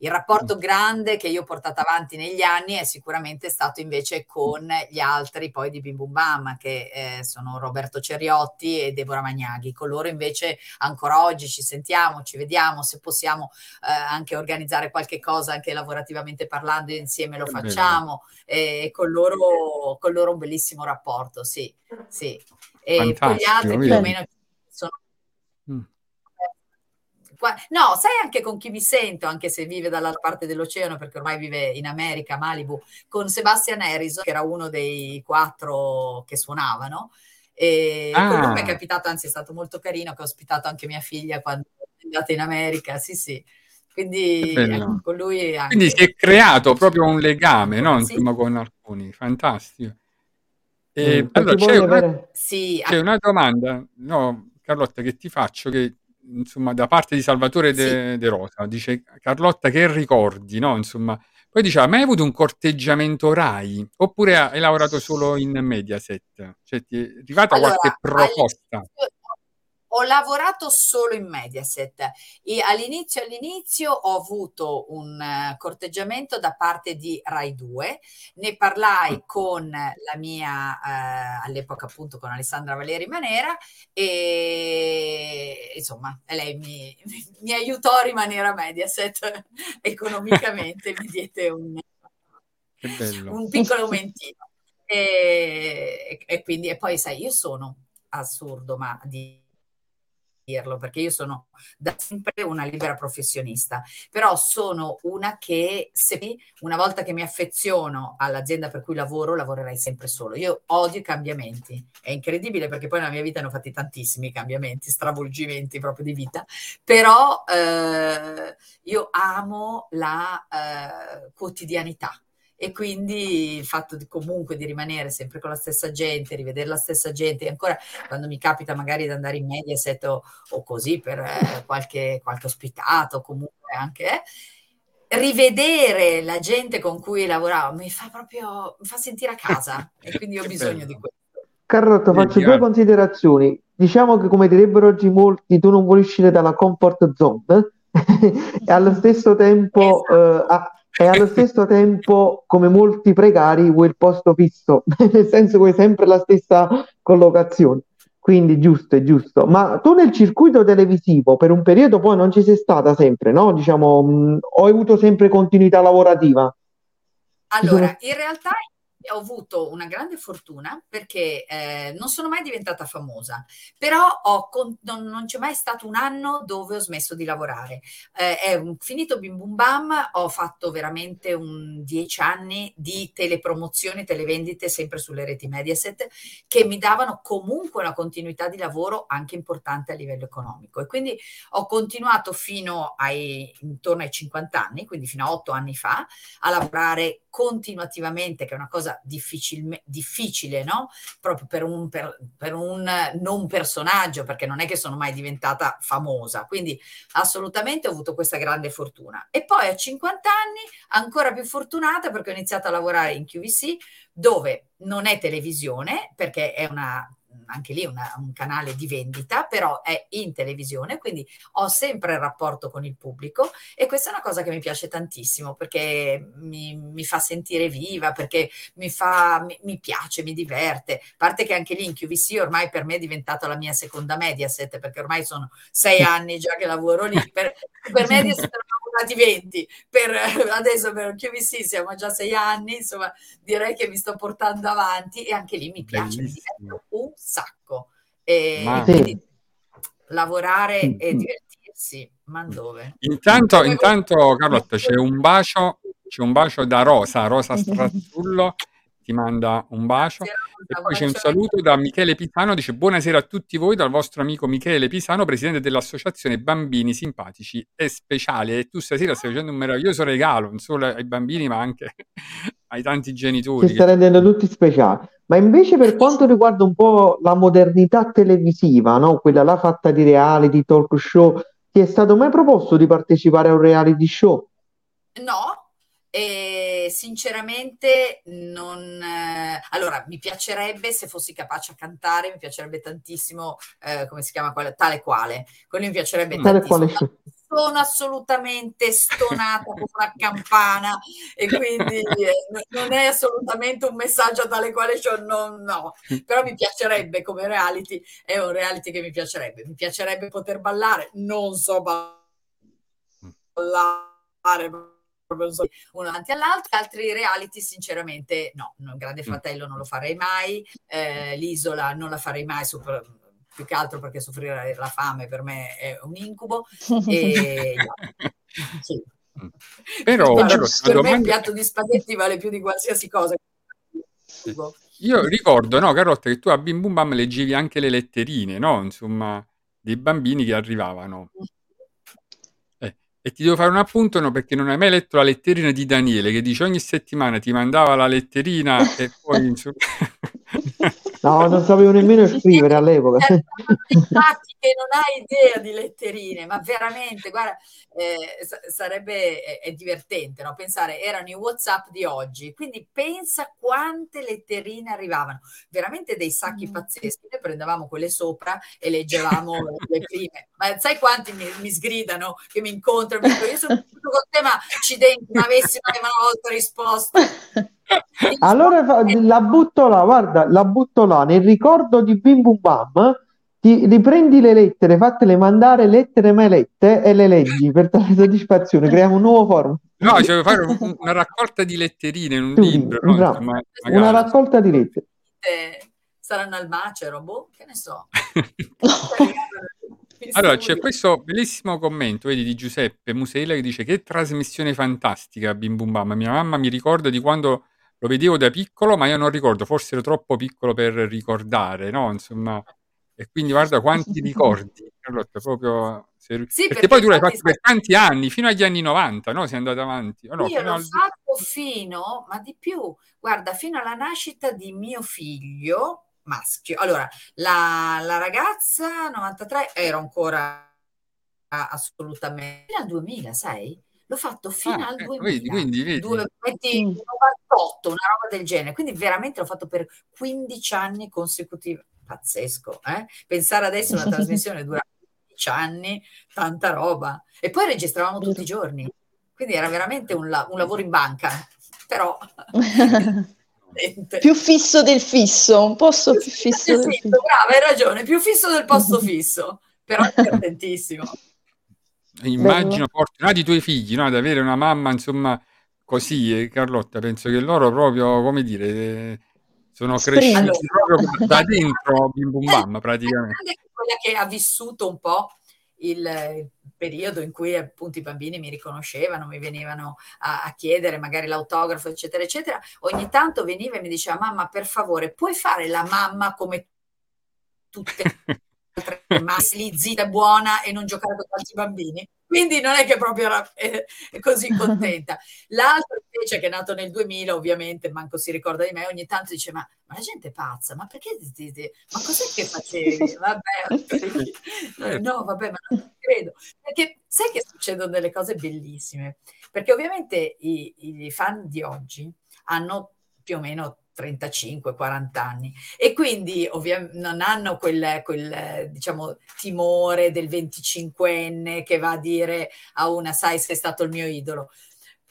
Il rapporto grande che io ho portato avanti negli anni è sicuramente stato invece con gli altri poi di Bim Bum Bam, che eh, sono Roberto Ceriotti e Deborah Magnaghi. Con loro invece ancora oggi ci sentiamo, ci vediamo, se possiamo eh, anche organizzare qualche cosa, anche lavorativamente parlando insieme lo facciamo. E con loro, con loro un bellissimo rapporto, sì, sì. E con gli altri più o meno sono No, sai anche con chi mi sento, anche se vive dall'altra parte dell'oceano, perché ormai vive in America, Malibu, con Sebastian Harrison, che era uno dei quattro che suonavano. E ah. con lui mi è capitato, anzi è stato molto carino, che ho ospitato anche mia figlia quando è andata in America, sì sì. Quindi ecco, con lui anche... Quindi si è creato proprio un legame, no? Insomma, con alcuni, fantastico. E, mm, allora, c'è una, sì, c'è una domanda, no, Carlotta, che ti faccio, che insomma, da parte di Salvatore De, sì. De Rosa, dice Carlotta che ricordi, no? Insomma, poi diceva, ma hai avuto un corteggiamento Rai? Oppure hai lavorato solo in Mediaset? Cioè, ti è arrivata allora, qualche proposta? Ho lavorato solo in Mediaset e all'inizio, all'inizio ho avuto un uh, corteggiamento da parte di Rai 2, ne parlai mm. con la mia, uh, all'epoca appunto con Alessandra Valeri Manera e insomma lei mi, mi aiutò a rimanere a Mediaset economicamente, mi diede un, un piccolo aumentino. E, e, quindi, e poi sai, io sono assurdo, ma di dirlo perché io sono da sempre una libera professionista, però sono una che se una volta che mi affeziono all'azienda per cui lavoro, lavorerai sempre solo. Io odio i cambiamenti, è incredibile perché poi nella mia vita ne ho fatti tantissimi cambiamenti, stravolgimenti proprio di vita, però eh, io amo la eh, quotidianità e quindi il fatto di, comunque di rimanere sempre con la stessa gente, rivedere la stessa gente, e ancora quando mi capita magari di andare in Mediaset o, o così per eh, qualche, qualche ospitato, comunque anche, eh, rivedere la gente con cui lavoravo mi fa proprio, mi fa sentire a casa e quindi ho bisogno di questo. Carlotto, faccio due considerazioni. Diciamo che come direbbero oggi molti, tu non vuoi uscire dalla comfort zone e allo stesso tempo esatto. eh, e allo stesso tempo, come molti precari, vuoi il posto fisso, nel senso vuoi sempre la stessa collocazione. Quindi giusto, è giusto. Ma tu nel circuito televisivo per un periodo poi non ci sei stata sempre, no? Diciamo, mh, ho avuto sempre continuità lavorativa. Allora, sono... in realtà ho avuto una grande fortuna perché eh, non sono mai diventata famosa, però ho, non, non, c'è mai stato un anno dove ho smesso di lavorare. Eh, è finito Bim Bum Bam, ho fatto veramente un dieci anni di telepromozioni, televendite sempre sulle reti Mediaset che mi davano comunque una continuità di lavoro anche importante a livello economico e quindi ho continuato fino ai intorno ai 50 anni, quindi fino a otto anni fa, a lavorare continuativamente, che è una cosa difficile, difficile no? Proprio per un, per, per un non personaggio, perché non è che sono mai diventata famosa. Quindi assolutamente ho avuto questa grande fortuna. E poi a 50 anni, ancora più fortunata perché ho iniziato a lavorare in QVC, dove non è televisione, perché è una anche lì una, un canale di vendita, però è in televisione, quindi ho sempre il rapporto con il pubblico e questa è una cosa che mi piace tantissimo perché mi, mi fa sentire viva, perché mi, fa, mi, mi, piace, mi diverte. A parte che anche lì in QVC ormai per me è diventata la mia seconda Mediaset, perché ormai sono sei anni già che lavoro lì. Per, per Mediaset stati 20, per, adesso per QVC siamo già sei anni, insomma direi che mi sto portando avanti e anche lì mi piace, mi un sacco. E ma... quindi lavorare mm, e mm. divertirsi, ma dove? Intanto, intanto Carlotta c'è un bacio, c'è un bacio da Rosa, Rosa Strazzullo ti manda un bacio. E poi c'è un saluto da Michele Pisano, dice buonasera a tutti voi dal vostro amico Michele Pisano, presidente dell'associazione Bambini Simpatici e Speciali. E tu stasera stai facendo un meraviglioso regalo, non solo ai bambini ma anche ai tanti genitori. Si sta rendendo tutti speciali. Ma invece per quanto riguarda un po' la modernità televisiva, no? quella là fatta di reality, talk show, ti è stato mai proposto di partecipare a un reality show? No, e sinceramente non eh, allora mi piacerebbe se fossi capace a cantare mi piacerebbe tantissimo eh, come si chiama quella? Tale quale. Quello mi piacerebbe mm. tantissimo. quale. sono assolutamente stonata come una campana e quindi eh, non è assolutamente un messaggio tale quale cioè, no, no. Però mi piacerebbe come reality è un reality che mi piacerebbe. Mi piacerebbe poter ballare non so ballare uno davanti all'altro, altri reality sinceramente no, Grande mm. Fratello non lo farei mai, eh, l'Isola non la farei mai, super, più che altro perché soffrire la fame per me è un incubo. E, sì. Però, per, per domanda... me un piatto di spaghetti vale più di qualsiasi cosa. Io ricordo, no, Carotta, che tu a Bim Bum Bam leggevi anche le letterine, no? Insomma, dei bambini che arrivavano. E ti devo fare un appunto no, perché non hai mai letto la letterina di Daniele che dice ogni settimana ti mandava la letterina e poi. No, non sapevo nemmeno scrivere all'epoca. Infatti che non hai idea di letterine, ma veramente, guarda, eh, sarebbe, è, divertente no? pensare, erano i Whatsapp di oggi, quindi pensa quante letterine arrivavano, veramente dei sacchi mm. pazzeschi, noi prendevamo quelle sopra e leggevamo le prime, ma sai quanti mi, mi sgridano, che mi incontrano, mi dicono, io sono con te, ma accidenti, ma avessi una volta risposto. Allora la butto là, guarda, la butto là, nel ricordo di Bim Bum Bam, ti riprendi le lettere, fatele mandare lettere mai lette e le leggi per dare soddisfazione, creiamo un nuovo forum. No, cioè fare un, una raccolta di letterine in un sì, libro. No? Bravo, ma, una raccolta di lettere. Eh, saranno al macero, boh, che ne so. allora, c'è questo bellissimo commento, vedi, di Giuseppe Musella che dice che trasmissione fantastica Bim Bum Bam. Mia mamma mi ricorda di quando lo vedevo da piccolo, ma io non ricordo, forse ero troppo piccolo per ricordare, no? Insomma, e quindi guarda quanti ricordi, Carlotta, proprio... Se... Sì, perché, perché, poi tu l'hai fatto per tanti anni, fino agli anni 90, no? Sei andato avanti. Oh, no, io l'ho al... fatto fino, ma di più, guarda, fino alla nascita di mio figlio maschio. Allora, la, la ragazza 93 ero ancora assolutamente... Fino al 2000, sai? L'ho fatto fino ah, al 2000. Eh, vedi, quindi, vedi. 98, una roba del genere. Quindi veramente l'ho fatto per 15 anni consecutivi. Pazzesco, eh? Pensare adesso a una trasmissione dura 15 anni, tanta roba. E poi registravamo tutti i giorni. Quindi era veramente un, la- un lavoro in banca. Però... più fisso del fisso, un posto più, più fisso, del fisso. Brava, hai ragione, più fisso del posto fisso, però divertentissimo. Immagino fortunati i tuoi figli, no? Ad avere una mamma, insomma, così, eh, Carlotta, penso che loro proprio, come dire, eh, sono cresciuti allora. proprio da dentro Bim Bum Bam, praticamente. Quella che ha vissuto un po' il periodo in cui appunto i bambini mi riconoscevano, mi venivano a, a, chiedere magari l'autografo, eccetera, eccetera, ogni tanto veniva e mi diceva mamma per favore puoi fare la mamma come tutte ma lì zitta e buona e non giocare con altri bambini. Quindi non è che proprio era eh, così contenta. L'altro invece che è nato nel 2000, ovviamente, manco si ricorda di me, ogni tanto dice ma, ma la gente è pazza, ma perché ti, ti, ma cos'è che facevi? Vabbè, no, vabbè, ma non credo. Perché sai che succedono delle cose bellissime? Perché ovviamente i, i fan di oggi hanno più o meno 35-40 anni e quindi ovviamente non hanno quel, quel diciamo, timore del 25enne che va a dire a una sai sei stato il mio idolo.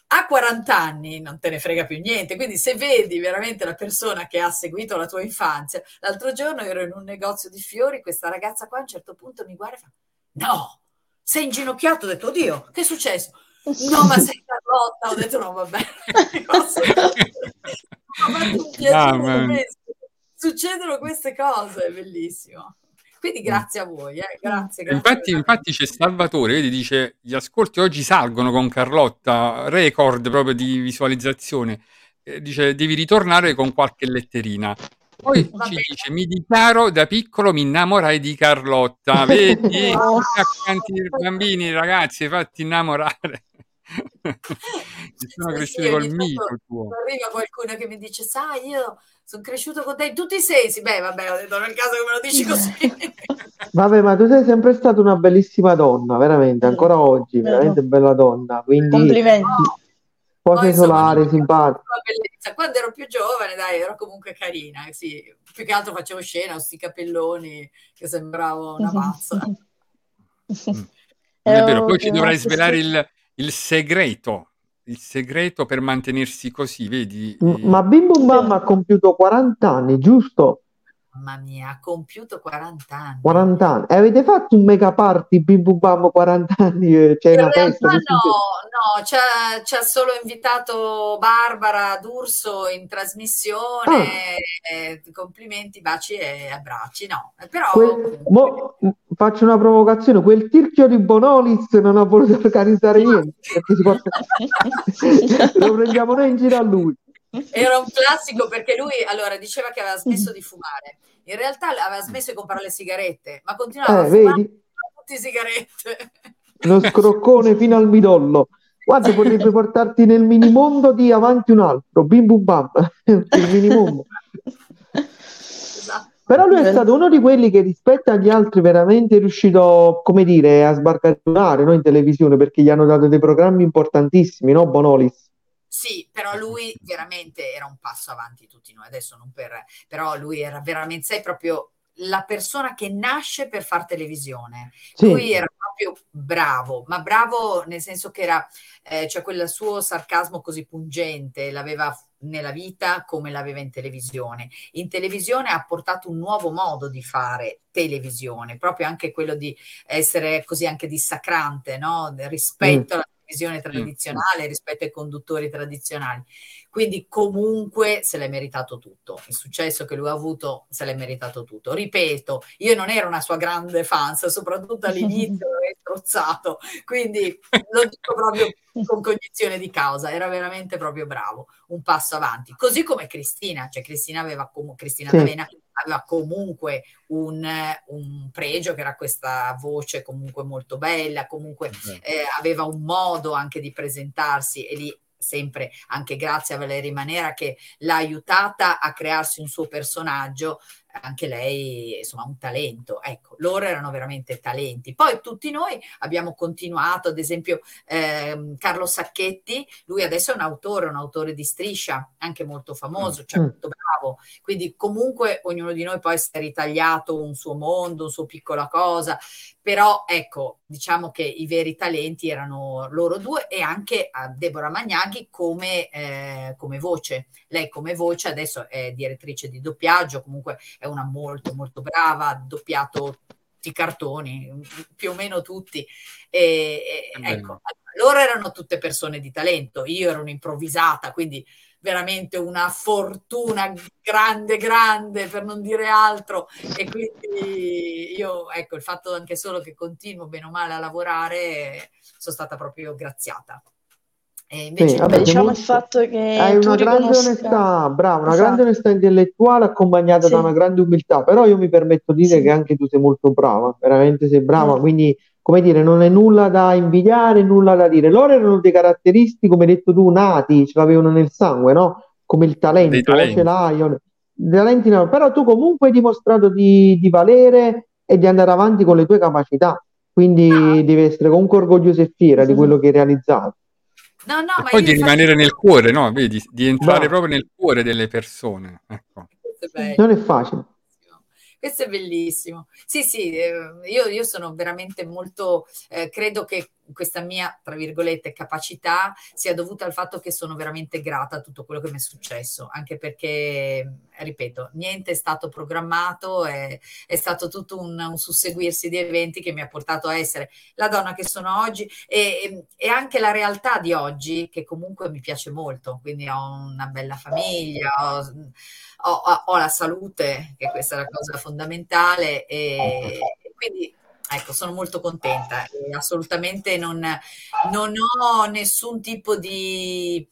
A 40 anni non te ne frega più niente, quindi se vedi veramente la persona che ha seguito la tua infanzia, l'altro giorno ero in un negozio di fiori, questa ragazza qua a un certo punto mi guarda e fa no, sei inginocchiato, ho detto oddio, che è successo? No, ma sei Carlotta, ho detto no, vabbè. Ah, Succedono queste cose, è bellissimo. Quindi grazie a voi, eh. grazie, grazie, Infatti, infatti c'è Salvatore, vedi, dice gli ascolti oggi salgono con Carlotta, record proprio di visualizzazione. Eh, dice devi ritornare con qualche letterina. Poi Va ci bene. dice: Mi dichiaro da piccolo mi innamorai di Carlotta. Vedi? quanti bambini, ragazzi, fatti innamorare. sono cresciuto sì, col mito tuo. Arriva qualcuno che mi dice, sai, io sono cresciuto con te in tutti i sensi. Beh, vabbè, ho detto nel caso che me lo dici così. vabbè, ma tu sei sempre stata una bellissima donna, veramente, ancora oggi, veramente bella donna. Quindi... Complimenti. No. Cose solare, simpatica. Quando ero più giovane, dai, ero comunque carina, sì. Più che altro facevo scena, ho sti capelloni che sembravo una pazza. Mm. è vero, poi ci dovrai svelare il, il segreto, il segreto per mantenersi così, vedi? Ma Bim Bum Bam ha compiuto 40 anni, giusto? Mamma mia, ha compiuto 40 anni. 40 anni. Avete fatto un mega party Bim Bum Bam 40 anni? C'è una festa? No, no, ci ha, ci ha, solo invitato Barbara D'Urso in trasmissione. Ah. Eh, complimenti, baci e abbracci. No, però... Quel, mo, faccio una provocazione. Quel tirchio di Bonolis non ha voluto organizzare niente. Porta... Lo prendiamo noi in giro a lui. Era un classico perché lui allora diceva che aveva smesso di fumare. In realtà aveva smesso di comprare le sigarette, ma continuava eh, a fumare vedi? tutte le sigarette. Uno scroccone fino al midollo. Guarda, potrebbe portarti nel minimondo di avanti un altro, bim bum bam, il minimondo. Esatto. Però lui è stato uno di quelli che rispetto agli altri veramente è riuscito, come dire, a sbarcare no, in televisione perché gli hanno dato dei programmi importantissimi, no, Bonolis? Sì, però lui veramente era un passo avanti tutti noi, adesso non per... però lui era veramente, sei proprio la persona che nasce per fare televisione. Sì. Lui era proprio bravo, ma bravo nel senso che era, eh, cioè quel suo sarcasmo così pungente, l'aveva nella vita come l'aveva in televisione. In televisione ha portato un nuovo modo di fare televisione, proprio anche quello di essere così anche dissacrante, no? rispetto Mm. alla televisione tradizionale, rispetto ai conduttori tradizionali. Quindi comunque se l'è meritato tutto. Il successo che lui ha avuto se l'è meritato tutto. Ripeto, io non ero una sua grande fan, soprattutto all'inizio l'avevo strozzato, quindi lo dico proprio con cognizione di causa, era veramente proprio bravo, un passo avanti. Così come Cristina, cioè Cristina aveva com- Cristina Sì. D'Avena aveva comunque un, un pregio che era questa voce comunque molto bella, comunque eh, aveva un modo anche di presentarsi e lì sempre anche grazie a Valeria Manera che l'ha aiutata a crearsi un suo personaggio anche lei insomma un talento. Ecco loro erano veramente talenti. Poi tutti noi abbiamo continuato ad esempio ehm, Carlo Sacchetti lui adesso è un autore un autore di striscia anche molto famoso cioè Mm. molto bravo. Quindi comunque ognuno di noi poi si è ritagliato un suo mondo un suo piccola cosa però ecco diciamo che i veri talenti erano loro due e anche eh, Deborah Magnaghi come, eh, come voce. Lei come voce adesso è direttrice di doppiaggio comunque è una molto molto brava ha doppiato tutti i cartoni più o meno tutti. E, e, ecco loro erano tutte persone di talento io ero un'improvvisata quindi veramente una fortuna grande grande per non dire altro. E quindi io ecco il fatto anche solo che continuo bene o male a lavorare sono stata proprio graziata e invece Sì, vabbè, diciamo molto- il fatto che Hai una grande riconosca- onestà, bravo, una Esatto. grande onestà intellettuale accompagnata Sì. da una grande umiltà, però io mi permetto di dire Sì. che anche tu sei molto brava, veramente sei brava, Mm. quindi come dire, non è nulla da invidiare, nulla da dire. Loro erano dei caratteristi, come hai detto tu, nati, ce l'avevano nel sangue, no? Come il talento, o talenti. ce l'hai, talenti no, però tu comunque hai dimostrato di, di valere e di andare avanti con le tue capacità, quindi devi essere comunque orgogliosa e fiera di quello che hai realizzato. No no E ma poi di rimanere nel cuore, no? Vedi, di entrare Bravo. proprio nel cuore delle persone. Ecco. Questo è bello. Non è facile. Questo è bellissimo. Sì, sì, eh, io, io sono veramente molto, eh, credo che questa mia, tra virgolette, capacità sia dovuta al fatto che sono veramente grata a tutto quello che mi è successo, anche perché, ripeto, niente è stato programmato, è, è stato tutto un, un susseguirsi di eventi che mi ha portato a essere la donna che sono oggi e, e anche la realtà di oggi, che comunque mi piace molto, quindi ho una bella famiglia, ho, ho, ho- la salute, che questa è la cosa fondamentale, e quindi ecco, sono molto contenta e assolutamente non, non ho nessun tipo di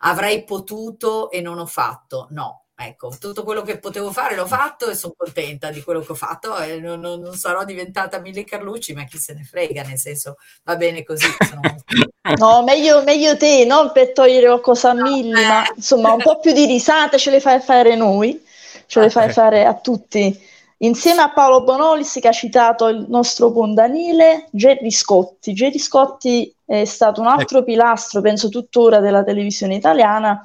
avrei potuto e non ho fatto, no. Ecco, tutto quello che potevo fare l'ho fatto e sono contenta di quello che ho fatto e non, non- sarò diventata Mille Carlucci, ma chi se ne frega, nel senso va bene così. sono No, meglio, meglio te, non per togliere qualcosa a Milli, ma insomma un po' più di risate ce le fai fare noi, ce le fai Ok. fare a tutti. Insieme a Paolo Bonolis che ha citato il nostro buon Danile, Gerry Scotti. Gerry Scotti è stato un altro pilastro, penso tuttora, della televisione italiana,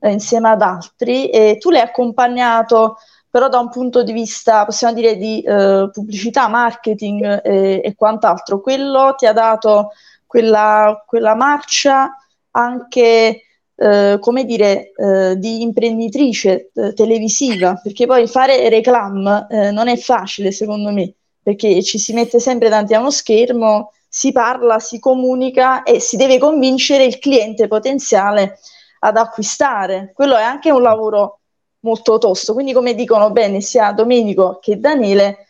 eh, insieme ad altri, e tu l'hai accompagnato però da un punto di vista, possiamo dire, di eh, pubblicità, marketing e, e quant'altro. Quello ti ha dato quella, quella marcia anche, eh, come dire, eh, di imprenditrice eh, televisiva, perché poi fare reclam eh, non è facile secondo me, perché ci si mette sempre davanti a uno schermo, si parla, si comunica e si deve convincere il cliente potenziale ad acquistare. Quello è anche un lavoro molto tosto, quindi come dicono bene sia Domenico che Daniele,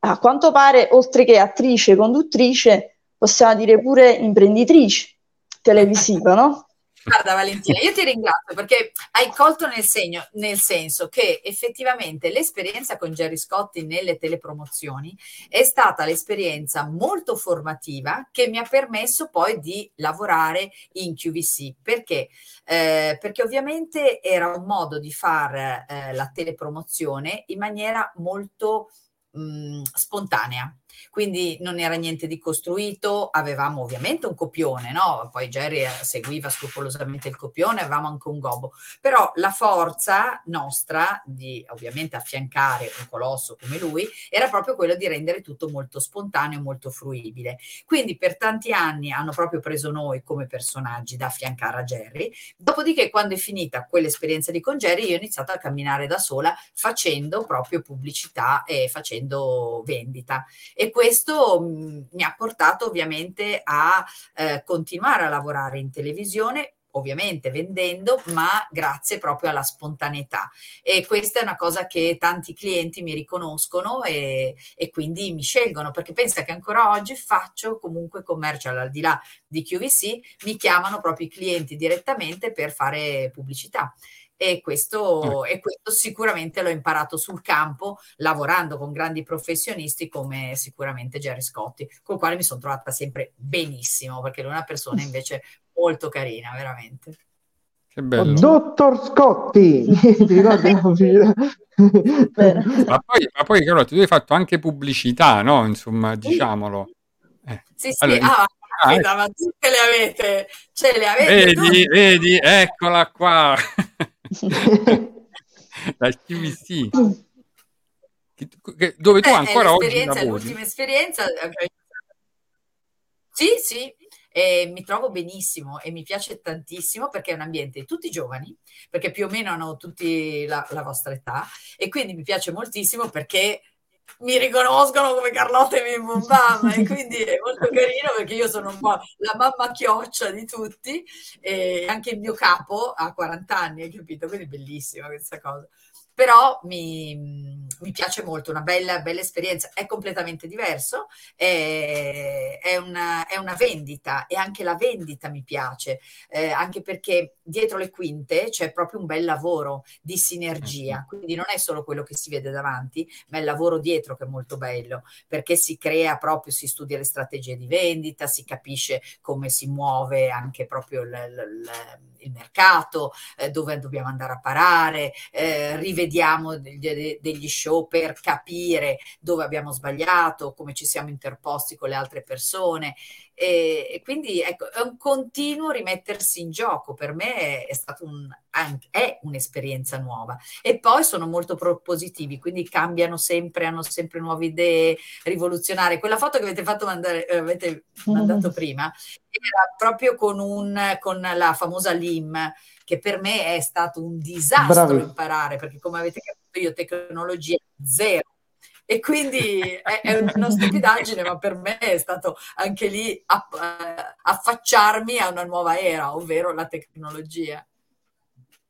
a quanto pare, oltre che attrice, conduttrice, possiamo dire pure imprenditrice televisiva, no? Guarda Valentina, io ti ringrazio perché hai colto nel, segno, nel senso che effettivamente l'esperienza con Gerry Scotti nelle telepromozioni è stata l'esperienza molto formativa che mi ha permesso poi di lavorare in QVC. Perché? Eh, perché ovviamente era un modo di fare eh, la telepromozione in maniera molto mh, spontanea quindi non era niente di costruito, avevamo ovviamente un copione, no? poi Jerry eh, seguiva scrupolosamente il copione, avevamo anche un gobo, però la forza nostra di ovviamente affiancare un colosso come lui era proprio quello di rendere tutto molto spontaneo, molto fruibile. Quindi per tanti anni hanno proprio preso noi come personaggi da affiancare a Jerry, dopodiché quando è finita quell'esperienza di con Jerry io ho iniziato a camminare da sola facendo proprio pubblicità e facendo vendita. E questo mh, mm, mi ha portato ovviamente a eh, continuare a lavorare in televisione ovviamente vendendo, ma grazie proprio alla spontaneità. E questa è una cosa che tanti clienti mi riconoscono e, e, quindi mi scelgono, perché pensa che ancora oggi faccio comunque commercial al di là di QVC, mi chiamano proprio i clienti direttamente per fare pubblicità e questo, e questo, sicuramente l'ho imparato sul campo lavorando con grandi professionisti come sicuramente Jerry Scotti, con il quale mi sono trovata sempre benissimo perché lui è una persona invece molto carina, veramente. Che bello. Dottor Scotti! ma, poi, ma poi Carlotta, tu hai fatto anche pubblicità, no? Insomma, diciamolo. Eh. Sì, sì, allora, ah, ah, eh. ma tutte le avete, ce le avete. Vedi, tutte. vedi, eccola qua. la QVC dove tu eh, ancora oggi lavori? l'ultima esperienza eh, sì sì e mi trovo benissimo e mi piace tantissimo perché è un ambiente tutti giovani, perché più o meno hanno tutti la, la vostra età e quindi mi piace moltissimo perché mi riconoscono come Carlotta e Bum Bam e quindi è molto carino perché io sono un po' la mamma chioccia di tutti e anche il mio capo ha 40 anni, hai capito? Quindi è bellissima questa cosa però mi, mi, piace molto, una bella, bella esperienza, è completamente diverso, è, è, una, è, una, vendita e anche la vendita mi piace, eh, anche perché dietro le quinte c'è proprio un bel lavoro di sinergia, quindi non è solo quello che si vede davanti, ma è il lavoro dietro che è molto bello, perché si crea proprio, si studia le strategie di vendita, si capisce come si muove anche proprio il, il, il mercato, eh, dove dobbiamo andare a parare, eh, rivediamo degli, degli show per capire dove abbiamo sbagliato, come ci siamo interposti con le altre persone. E, e, quindi ecco, è un continuo rimettersi in gioco. Per me è, è stato un, è un'esperienza nuova. E poi sono molto propositivi, quindi cambiano sempre, hanno sempre nuove idee rivoluzionarie. Quella foto che avete fatto mandare, eh, avete mandato mm. prima era proprio con, un, con la famosa LIM che per me è stato un disastro Bravi. imparare, perché come avete capito io tecnologia zero e quindi è, è, una stupidaggine, ma per me è stato anche lì app, eh, affacciarmi a una nuova era, ovvero la tecnologia.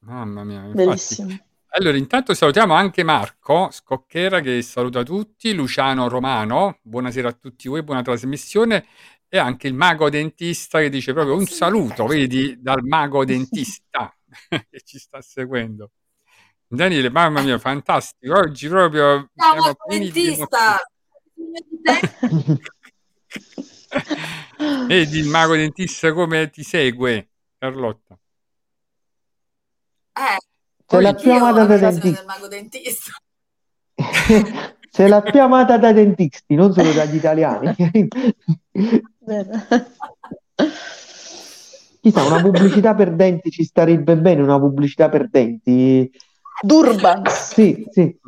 Mamma mia, infatti. Bellissimo. Allora, intanto salutiamo anche Marco Scocchera che saluta tutti, Luciano Romano, buonasera a tutti voi, buona trasmissione, e anche il mago dentista che dice proprio un saluto, vedi, dal mago dentista che ci sta seguendo. Daniele, mamma mia, fantastico. Oggi proprio Ciao, siamo dentista. Vedi il mago dentista come ti segue, Carlotta. Eh, Sei la più amata da dentista. mago dentista. Sei la più amata dai dentisti, non solo dagli italiani. Chissà, una pubblicità per denti ci starebbe bene, una pubblicità per denti. Durban. Sì, sì.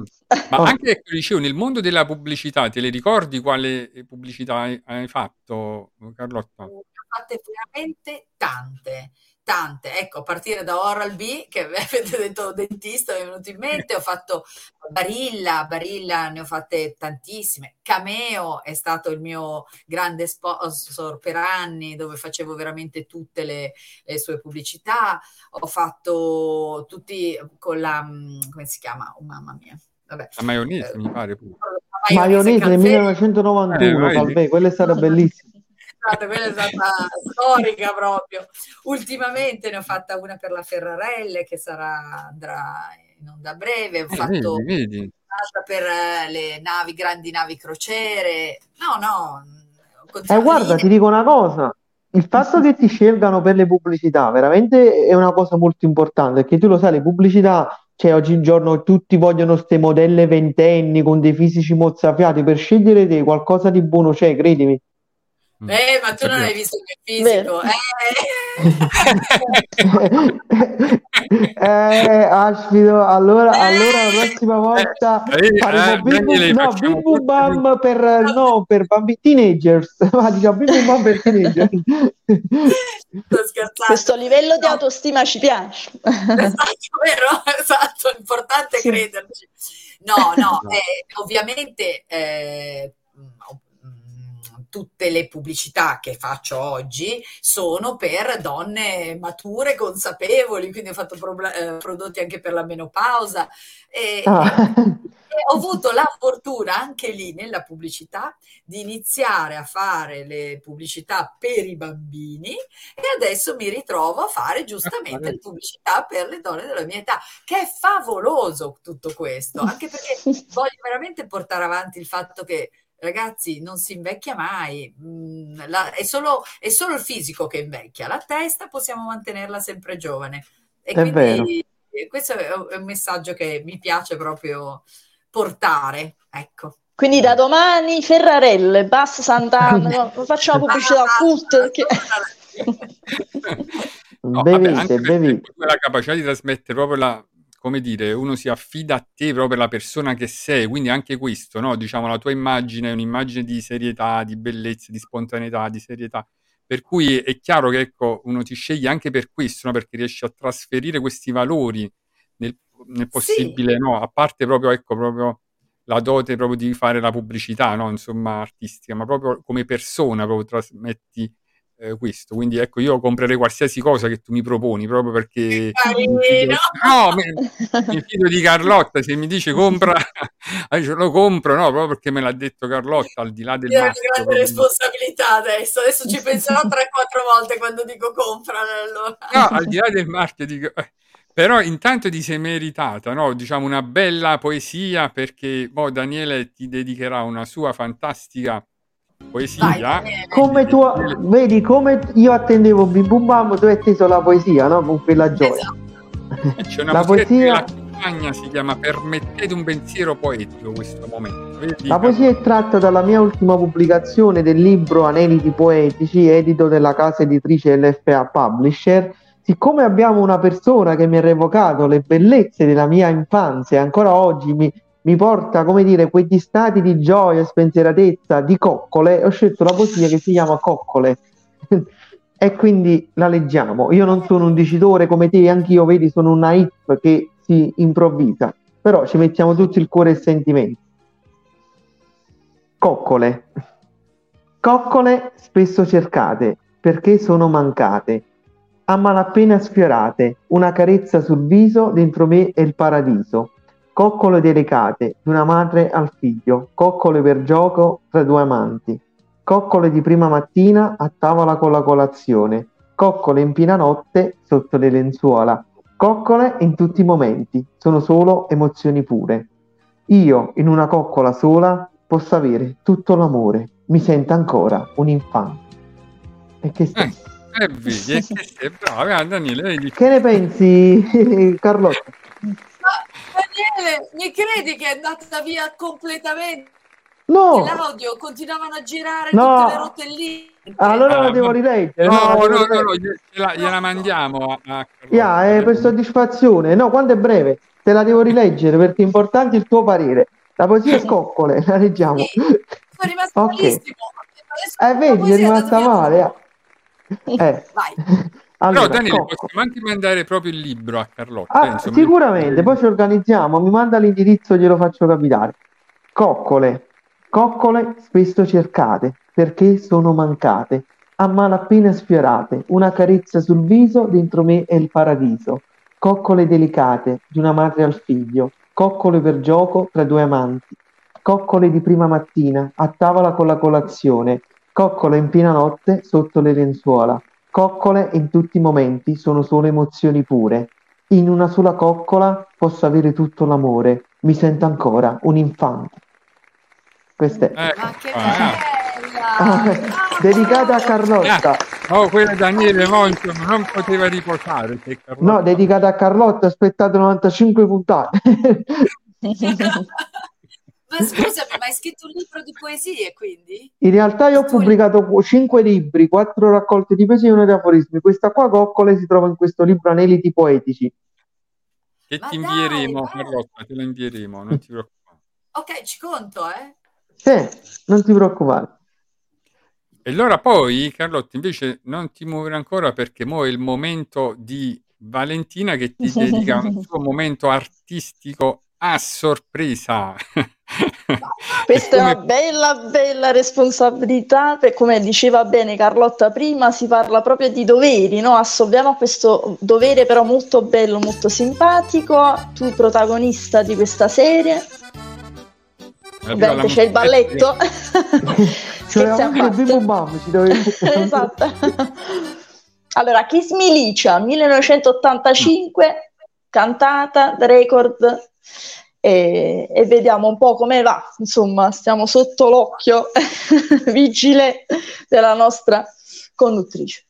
Ma oh. anche, ecco, dicevo, nel mondo della pubblicità, te le ricordi quale pubblicità hai, hai fatto, Carlotta? Ne ho fatte veramente tante tante, ecco, a partire da Oral B, che avete detto dentista, mi è venuto in mente, ho fatto Barilla, Barilla ne ho fatte tantissime, Cameo è stato il mio grande sponsor per anni, dove facevo veramente tutte le, le sue pubblicità, ho fatto tutti con la, mm, come si chiama? Oh mamma mia. Vabbè. La maionese, eh, mi pare. Pure. Maionese nel 1991, eh, Calvé, quella è stata bellissima. Stata, quella è stata storica proprio. Ultimamente ne ho fatta una per la Ferrarelle che sarà, andrà in onda a breve, ho Eh, fatto vedi, vedi. un'altra per eh, le navi, grandi navi crociere. No, no, Eh, continuo guarda, ti dico una cosa, il fatto che ti scelgano per le pubblicità veramente è una cosa molto importante, perché tu lo sai, le pubblicità, cioè oggigiorno tutti vogliono ste modelle ventenni con dei fisici mozzafiati, per scegliere te qualcosa di buono c'è, credimi. Eh, ma tu non hai visto il mio fisico. Eh, Aspito, allora, allora la prossima volta Eh, faremo eh, bim bum, Daniele, no, bim bum bam per, no, per bambini, teenagers, ma diciamo bim bum bam per teenagers. Sto scherzando. Questo livello di autostima ci piace. Esatto, vero? Esatto, l'importante è Sì. crederci. No, no, eh, ovviamente eh, tutte le pubblicità che faccio oggi sono per donne mature, consapevoli, quindi ho fatto probla- eh, prodotti anche per la menopausa e, Ah. e ho avuto la fortuna anche lì nella pubblicità di iniziare a fare le pubblicità per i bambini e adesso mi ritrovo a fare giustamente le pubblicità per le donne della mia età, che è favoloso tutto questo, anche perché voglio veramente portare avanti il fatto che ragazzi non si invecchia mai, Mm, la- è, solo, è solo il fisico che invecchia, la testa possiamo mantenerla sempre giovane. E È quindi eh, questo è un messaggio che mi piace proprio portare, ecco. Quindi da domani Ferrarelle, Bass Sant'Anna, facciamo pubblicità Ah, cult. Che... No, vabbè, Bevete, anche perché bevete. poi la capacità di trasmettere proprio la, come dire, uno si affida a te proprio la persona che sei, quindi anche questo, no? Diciamo, la tua immagine è un'immagine di serietà, di bellezza, di spontaneità, di serietà. Per cui è chiaro che ecco, uno ti sceglie anche per questo, no? Perché riesci a trasferire questi valori nel, nel possibile, no? A parte proprio, ecco, proprio la dote proprio di fare la pubblicità, no? Insomma, artistica, ma proprio come persona proprio trasmetti eh, questo. Quindi ecco, io comprerei qualsiasi cosa che tu mi proponi, proprio perché Carino! no, mi, mi fido di Carlotta, se mi dice compra, lo compro, no, proprio perché me l'ha detto Carlotta, al di là del Io marchio. grande proprio. responsabilità adesso, adesso ci penserò 3-4 volte quando dico compra. Allora. No, al di là del marchio, dico, eh, però intanto ti sei meritata, no? Diciamo una bella poesia perché poi Daniele ti dedicherà una sua fantastica poesia. Vai. Come tu, vedi, come io attendevo Bim Bum Bam, tu hai atteso la poesia, no? Con quella gioia. Esatto. C'è una La poesia, campagna si chiama Permettete un pensiero poetico questo momento. Vedi? La poesia è tratta dalla mia ultima pubblicazione del libro Aneliti Poetici, edito della casa editrice LFA Publisher. Siccome abbiamo una persona che mi ha revocato le bellezze della mia infanzia e ancora oggi mi, mi porta, come dire, quegli stati di gioia spensieratezza di coccole, ho scelto la poesia che si chiama Coccole. e quindi la leggiamo. Io non sono un dicitore come te, anch'io, vedi, sono una hip che si improvvisa, però ci mettiamo tutto il cuore e il sentimento. Coccole. Coccole spesso cercate perché sono mancate, a malapena sfiorate, una carezza sul viso, dentro me è il paradiso. Coccole delicate, di una madre al figlio, coccole per gioco tra due amanti, coccole di prima mattina a tavola con la colazione, coccole in piena notte sotto le lenzuola, coccole in tutti i momenti, sono solo emozioni pure. Io, in una coccola sola, posso avere tutto l'amore, mi sento ancora un infante. E che sta- Eh, vedi, è che eh, Daniele, vedi? Che ne pensi, Carlotta? Daniele, mi credi che è andata via completamente? No, L'audio continuavano a girare No. tutte le rotelline. allora Ah, la devo rileggere. No, no, no, rileggere. no, gliela, gliela mandiamo a, a Carlotta. Ya, è per soddisfazione. No, quando è breve, te la devo rileggere perché è importante il tuo parere. La poesia è coccole, la leggiamo. Sì, sono rimasta Ok. malissimo. Eh, vedi, è rimasta male. eh. Eh. Vai. Però Allora, Daniele, coccole. possiamo anche mandare proprio il libro a Carlotta. Ah, insomma. sicuramente, poi ci organizziamo, mi manda l'indirizzo, glielo faccio capitare. Coccole, coccole spesso cercate, perché sono mancate, a malapena sfiorate, una carezza sul viso, dentro me è il paradiso. Coccole delicate, di una madre al figlio, coccole per gioco tra due amanti, coccole di prima mattina, a tavola con la colazione, Coccole in piena notte sotto le lenzuola. Coccole in tutti i momenti sono solo emozioni pure. In una sola coccola posso avere tutto l'amore. Mi sento ancora un infante. Questa è. Ecco Ma che bella! Ah, dedicata a Carlotta. Oh, quella Daniele Monti non poteva riposare. No, dedicata a Carlotta. Aspettate 95 puntate. Ma scusami, ma hai scritto un libro di poesie, quindi? In realtà io ho pubblicato 5 libri, 4 raccolte di poesie e uno di aforismi. Questa qua, Coccole, si trova in questo libro Aneliti Poetici. Che Ma ti invieremo, dai. Carlotta, te la invieremo, non ti preoccupare. Ok, ci conto, eh? Sì, non ti preoccupare. E allora poi, Carlotta, invece non ti muovere ancora perché mo è il momento di Valentina che ti dedica un suo momento artistico a sorpresa. Questa è una Come- bella, bella responsabilità, per come diceva bene Carlotta prima, si parla proprio di doveri, no? Assolviamo a questo dovere però molto bello, molto simpatico, tu protagonista di questa serie, ovviamente c'è il balletto, Cioè, Scherzi a anche il parte. Esatto. Allora, Kiss Milicia 1985, cantata, record, e, e vediamo un po' come va. Insomma, stiamo sotto l'occhio vigile della nostra conduttrice.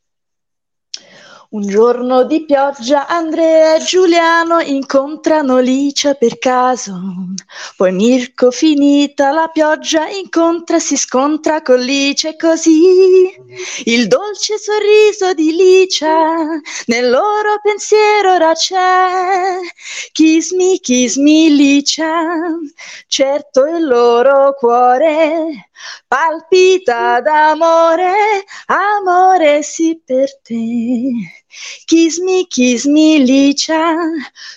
Un giorno di pioggia Andrea e Giuliano incontrano Licia per caso. Poi Mirko, finita la pioggia, incontra, si scontra con Licia e così il dolce sorriso di Licia nel loro pensiero ora c'è. Kiss me, kiss me, Licia, certo il loro cuore palpita d'amore, amore sì per te. Kiss me, kiss me, Licia,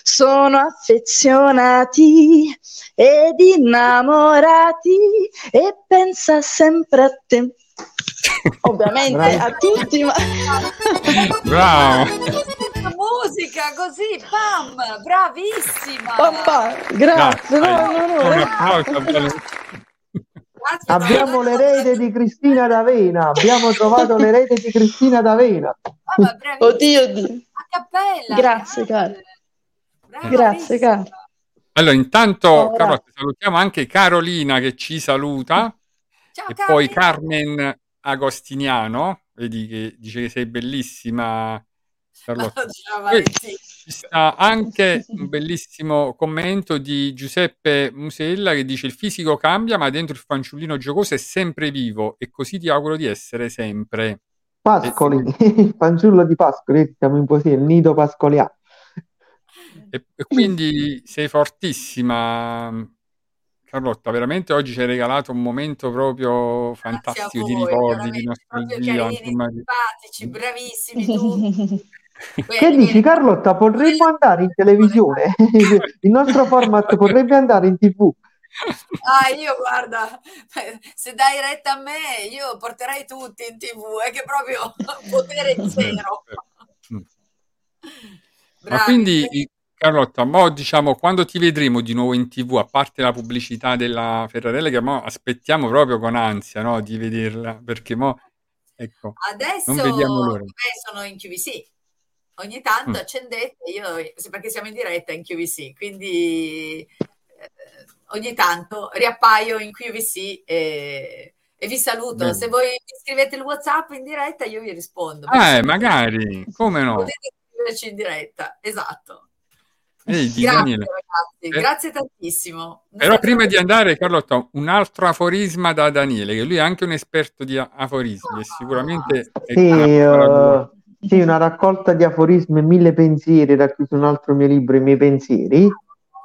sono affezionati ed innamorati e pensa sempre a te. Ovviamente a tutti, ma Bravo. Musica così, bam, bravissima! Papà, grazie, no, no, no. Valentina. Grazie, Abbiamo l'erede di Cristina D'Avena. Abbiamo trovato l'erede di Cristina D'Avena. Ah. Oddio, oddio. A cappella. Grazie, cara. Grazie, cara. Allora, intanto, Oh. Carlotta, salutiamo anche Carolina che ci saluta Ciao, e poi Carolina. Carmen Agostiniano, vedi che dice che sei bellissima, Carlotta. Ciao, ci sta anche un bellissimo commento di Giuseppe Musella che dice il fisico cambia ma dentro il fanciullino giocoso è sempre vivo e così ti auguro di essere sempre. Pascoli, il fanciullo di Pascoli, siamo in poesia, il nido pascoliano. E, e quindi sei fortissima, Carlotta. Veramente oggi ci hai regalato un momento proprio fantastico di voi, ricordi, di veramente, proprio nostalgia. carini, insomma, di- simpatici, bravissimi tutti. Che dici Carlotta? Potremmo andare in televisione? Il nostro format potrebbe andare in tv. Ah, io guarda, se dai retta a me, io porterei tutti in tv, è che proprio potere zero. Mm. Ma Bravi. quindi, Carlotta, mo diciamo quando ti vedremo di nuovo in TV, a parte la pubblicità della Ferrarella, che mo aspettiamo proprio con ansia, no, di vederla, perché mo, ecco, Adesso non vediamo l'ora. beh, sono in QVC. Ogni tanto Mm. accendete, io, perché siamo in diretta in QVC, quindi eh, ogni tanto riappaio in QVC e, e vi saluto. Bene. Se voi mi scrivete il WhatsApp in diretta, io vi rispondo. Eh, magari, come no? Potete scriverci in diretta, esatto. Ehi, di Grazie Daniele. ragazzi, Eh. grazie tantissimo. È Però prima di andare, Carlotta, un altro aforisma da Daniele, che lui è anche un esperto di aforismi e sicuramente è Sì, parola eh, sì, una raccolta di aforismi e mille pensieri, racchiuso un altro mio libro, I miei pensieri.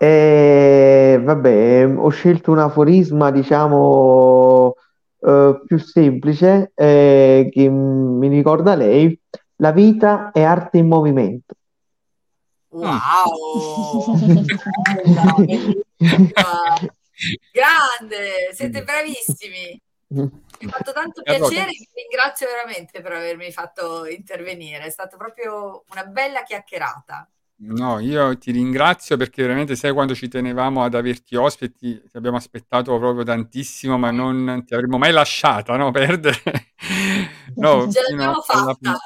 E vabbè, ho scelto un aforisma, diciamo, eh, più semplice, eh, che mi ricorda lei. La vita è arte in movimento. Wow! Grande, siete bravissimi. Mi ha fatto tanto piacere, vi ringrazio veramente per avermi fatto intervenire, è stata proprio una bella chiacchierata. No, io ti ringrazio perché veramente sai quando ci tenevamo ad averti ospiti, ti abbiamo aspettato proprio tantissimo, ma non ti avremmo mai lasciata, no, perdere. No, ce l'abbiamo fatta, alla...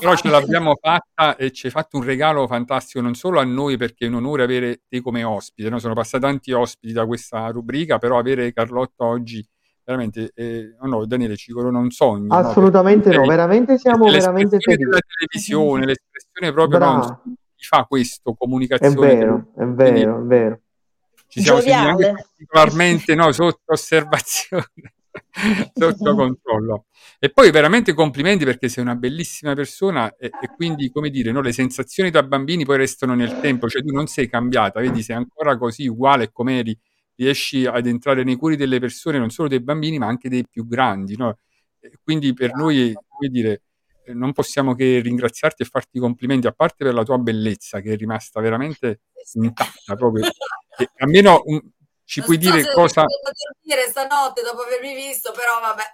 Però ce l'abbiamo fatta e ci hai fatto un regalo fantastico non solo a noi perché è un onore avere te come ospite, no? sono passati tanti ospiti da questa rubrica, però avere Carlotta oggi veramente, eh, oh no, Daniele ci corona un sogno. Assolutamente no, no veramente siamo veramente felici. della televisione, l'espressione proprio no, fa questo, comunicazione. È vero, è vero, è vero. Ci siamo sentiti anche particolarmente no, sotto osservazione, sotto controllo. E poi veramente complimenti perché sei una bellissima persona e, e quindi, come dire, no, le sensazioni da bambini poi restano nel tempo, cioè tu non sei cambiata, vedi, sei ancora così uguale come eri, riesci ad entrare nei cuori delle persone, non solo dei bambini, ma anche dei più grandi. No? quindi per noi, come dire, non possiamo che ringraziarti e farti complimenti, a parte per la tua bellezza che è rimasta veramente intatta proprio. E almeno un, ci non puoi so dire cosa... dire stanotte dopo avermi visto, però vabbè.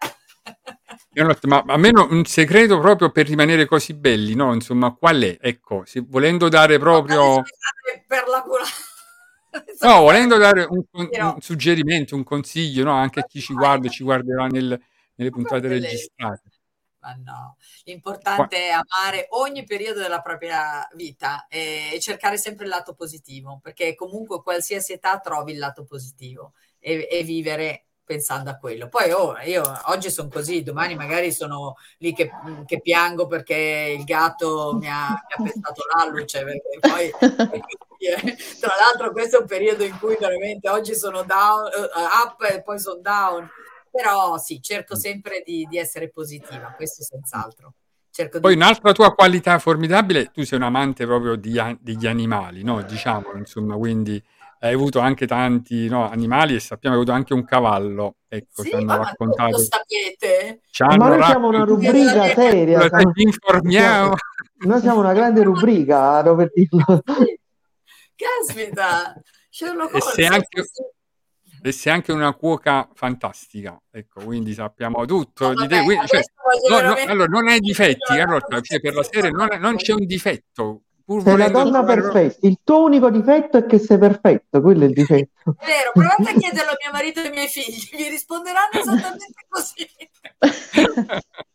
Ma almeno un segreto proprio per rimanere così belli, no? Insomma, qual è? Ecco, se, volendo dare proprio... Per la cura... No, volendo dare un, un, un, suggerimento, un consiglio, no? Anche a chi ci guarda e ci guarderà nel, nelle puntate registrate. Ma no, l'importante è amare ogni periodo della propria vita e cercare sempre il lato positivo, perché comunque qualsiasi età trovi il lato positivo e, e vivere pensando a quello. Poi oh, io oggi sono così, domani magari sono lì che, che piango perché il gatto mi ha, mi ha pestato l'alluce, perché poi tra l'altro questo è un periodo in cui veramente oggi sono down, uh, up e poi sono down però sì, cerco sempre di, di essere positiva, questo senz'altro. Cerco Poi di... un'altra tua qualità formidabile, tu sei un amante proprio di, degli animali, no? diciamo, insomma, quindi hai avuto anche tanti no, animali e sappiamo che hai avuto anche un cavallo. Ecco, sì, ci hanno raccontato. Lo sapete? Ci hanno ma noi siamo una rubrica seria. Siamo... Informiamo. Noi siamo una grande rubrica, Robertino. Caspita! Sherlock Holmes. E anche, e sei anche una cuoca fantastica, ecco, quindi sappiamo tutto no, di te. Quindi, cioè, no, veramente... no, allora, non hai difetti, Carlotta, cioè, per la serie non, non c'è un difetto. Pur sei una donna perfetta, il tuo unico difetto è che sei perfetto, quello è il difetto. È vero, provate a chiederlo a mio marito e ai miei figli, vi risponderanno esattamente così.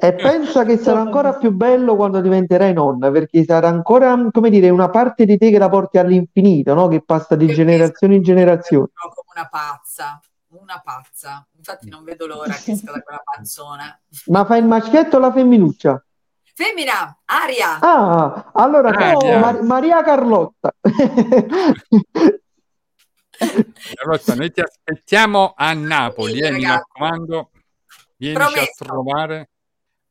E pensa che sarà ancora più bello quando diventerai nonna, perché sarà ancora, come dire, una parte di te che la porti all'infinito, no? Che passa di generazione in generazione. Come una pazza, una pazza. Infatti non vedo l'ora che esca da quella panzona. Ma fai il maschietto o la femminuccia? Femmina, Aria. Ah, allora Aria. Mar- Maria Carlotta. Carlotta, noi ti aspettiamo a Napoli, sì, eh, mi raccomando. Promesso. a trovare.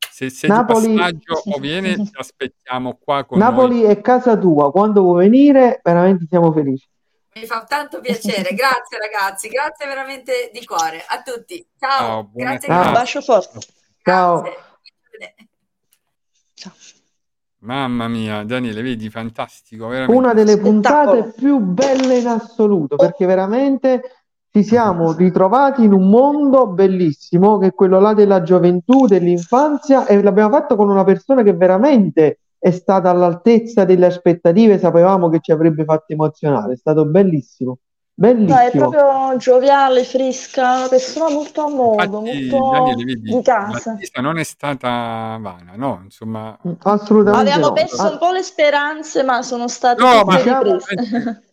Se sei Napoli... di passaggio o vieni, ti aspettiamo qua con Napoli noi. è casa tua, quando vuoi venire veramente siamo felici. Mi fa tanto piacere, grazie ragazzi, grazie veramente di cuore a tutti. Ciao, Ciao grazie. Un bacio forte. Ciao. Ciao. Mamma mia, Daniele, vedi, fantastico. Veramente. Una delle puntate più belle in assoluto, perché veramente ci siamo ritrovati in un mondo bellissimo che è quello là della gioventù, dell'infanzia e l'abbiamo fatto con una persona che veramente è stata all'altezza delle aspettative, sapevamo che ci avrebbe fatto emozionare, è stato bellissimo. Bellissimo. No, è proprio gioviale, fresca, una persona molto a modo, Infatti, molto Daniele, vedi, in casa. non è stata vana, no? Insomma, assolutamente. Avevamo no. perso un po' le speranze, ma sono state no, ma riprese.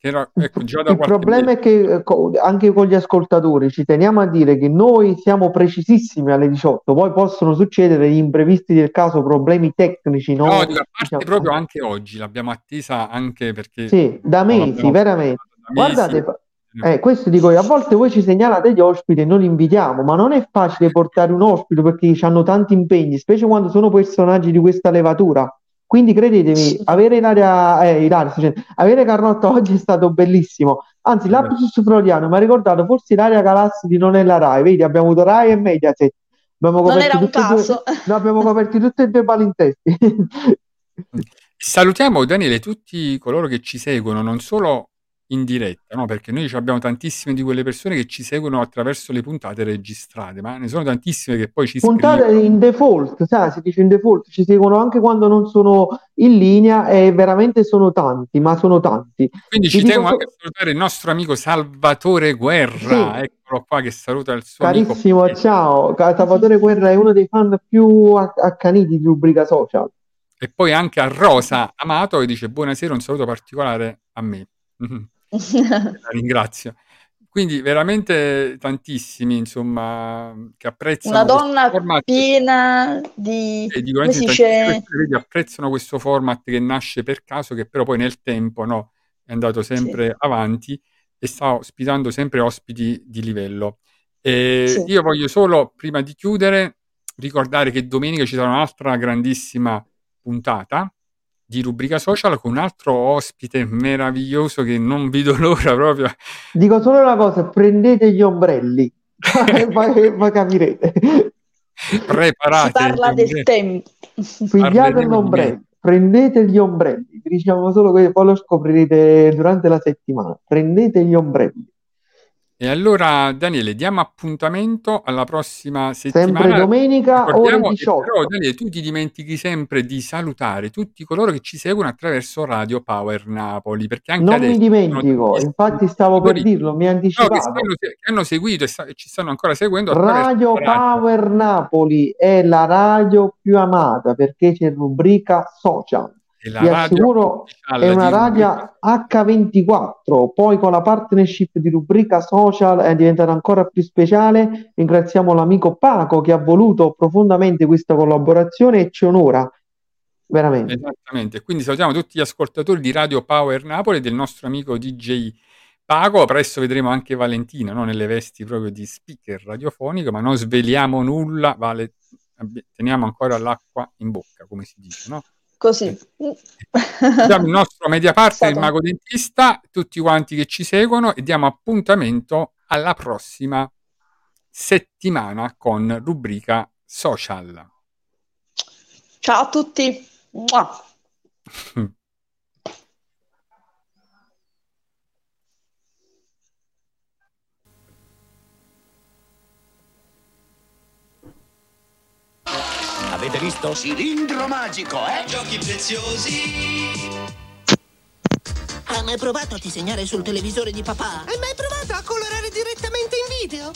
Era, ecco, il problema è che anche con gli ascoltatori ci teniamo a dire che noi siamo precisissimi alle 18, poi possono succedere gli imprevisti del caso, problemi tecnici. No, no dico, a parte diciamo. proprio anche oggi l'abbiamo attesa anche perché... Sì, da mesi, veramente. Guardate, eh, questo dico io, a volte voi ci segnalate gli ospiti e noi li invitiamo, ma non è facile portare un ospite perché hanno tanti impegni, specie quando sono personaggi di questa levatura. Quindi credetemi, avere Ilaria, eh, Ilaria cioè, avere Carnotta oggi è stato bellissimo. Anzi, l'Apsus Freudiano mi ha ricordato forse Ilaria Galassi di Non è la Rai. Vedi, abbiamo avuto Rai e Mediaset. Abbiamo non era un caso. Due, no, abbiamo coperti tutti e due palinsesti. Salutiamo Daniele tutti coloro che ci seguono, non solo in diretta, no? Perché noi abbiamo tantissime di quelle persone che ci seguono attraverso le puntate registrate, ma ne sono tantissime che poi ci puntate scrivono. in default, sai, si dice in default, ci seguono anche quando non sono in linea e veramente sono tanti, ma sono tanti. Quindi Ti ci tengo so- anche a salutare il nostro amico Salvatore Guerra, Sì. eccolo qua che saluta il suo amico. Carissimo, ciao. Ca- Salvatore Guerra è uno dei fan più acc- accaniti di rubrica social. E poi anche a Rosa Amato che dice buonasera, un saluto particolare a me. La ringrazio. Quindi veramente tantissimi, insomma, che apprezzano Una donna format piena di... e dico, come veramente si tantissime dice? vedi, apprezzano questo format che nasce per caso, che però poi nel tempo no, è andato sempre avanti e sta ospitando sempre ospiti di livello. E Sì. io voglio solo, prima di chiudere, ricordare che domenica ci sarà un'altra grandissima puntata di rubrica social con un altro ospite meraviglioso che non vedo l'ora proprio. Dico solo una cosa, prendete gli ombrelli, poi capirete. Si Preparate. parla del gli- tempo. Pigliate l'ombrello, prendete gli ombrelli, diciamo solo che poi lo scoprirete durante la settimana. Prendete gli ombrelli. E allora, Daniele, diamo appuntamento alla prossima Sempre settimana. domenica, ore Ricordiamo, e 18. però, Daniele, tu ti dimentichi sempre di salutare tutti coloro che ci seguono attraverso Radio Power Napoli, perché anche Non mi dimentico, sono infatti stavo per dirlo, mi ha no, che, stanno- che hanno seguito e, sta- e ci stanno ancora seguendo radio. Power Napoli è la radio più amata perché c'è rubrica social. La Vi radio assicuro è una di radio H24, poi con la partnership di rubrica social è diventata ancora più speciale. Ringraziamo l'amico Paco che ha voluto profondamente questa collaborazione e ci onora veramente. Esattamente, quindi salutiamo tutti gli ascoltatori di Radio Power Napoli e del nostro amico DJ Pago. Presto vedremo anche Valentina, no? nelle vesti proprio di speaker radiofonico, ma non sveliamo nulla, vale, teniamo ancora l'acqua in bocca, come si dice, no? Così. Diamo il nostro media partner, il Mago Dentista, tutti quanti che ci seguono e diamo appuntamento alla prossima settimana con rubrica social. Ciao a tutti. Mua. Visto? Cilindro magico, eh? Giochi preziosi. Hai mai provato a disegnare sul televisore di papà? Hai mai provato a colorare direttamente in video?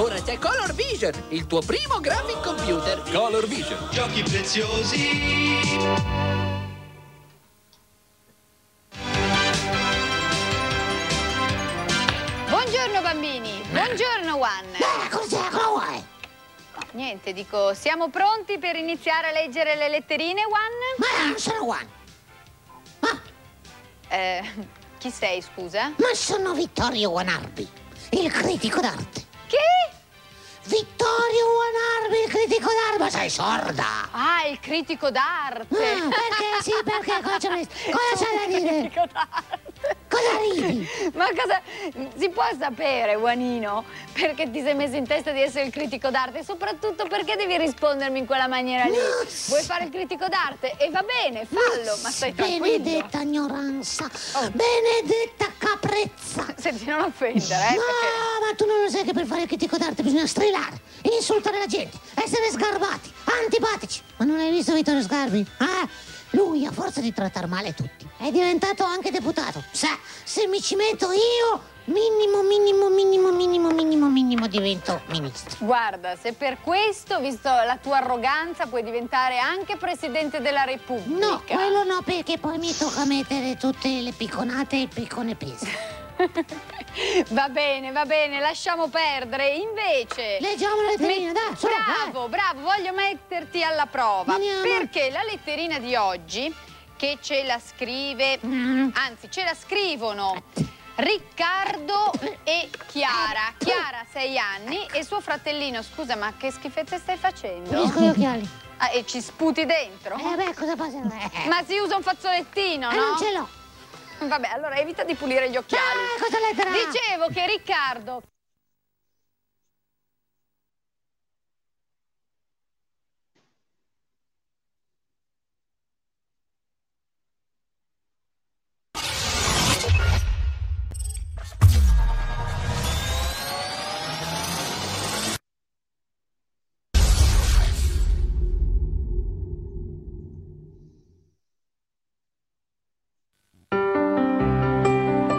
Ora c'è Color Vision, il tuo primo graphic computer. Color Vision. Giochi preziosi. Niente, dico, siamo pronti per iniziare a leggere le letterine, Juan? Ma non sono Juan, Eh, chi sei, scusa? ma sono Vittorio Guanarbi, il critico d'arte. Che? Vittorio Guanarbi, il critico d'arte, ma sei sorda? Ah, il critico d'arte. Ah, perché sì, perché cosa c'è, da dire? Critico d'arte. Cosa ridi? Ma cosa si può sapere, Juanino, perché ti sei messo in testa di essere il critico d'arte e soprattutto perché devi rispondermi in quella maniera lì? Vuoi fare il critico d'arte? E va bene, fallo, ma stai tranquillo. Benedetta ignoranza, Oh. benedetta caprezza. Senti, non offendere, eh, No, perché... ma tu non lo sai che per fare il critico d'arte bisogna strillare, insultare la gente, essere sgarbati, antipatici. Ma non hai visto Vittorio Sgarbi? Ah, lui a forza di trattare male tutti è diventato anche deputato. Sa, se mi ci metto io, minimo, minimo, minimo, minimo, minimo, minimo divento ministro. Guarda, se per questo, visto la tua arroganza, puoi diventare anche Presidente della Repubblica. No, quello no, perché poi mi tocca mettere tutte le picconate e il piccone peso. Va bene, va bene, lasciamo perdere. Invece... Leggiamo la letterina, dai, Bravo, bravo, voglio metterti alla prova. Veniamo. Perché la letterina di oggi, che ce la scrive, Mm. anzi, ce la scrivono Riccardo e Chiara. Chiara, 6 anni, e suo fratellino, scusa, ma che schifezze stai facendo? Pulisco gli occhiali. Ah, e ci sputi dentro? Eh beh, cosa posso fare? Ma si usa un fazzolettino, Eh, no? non ce l'ho. Vabbè, allora evita di pulire gli occhiali. Ah, cosa lettera? Dicevo che Riccardo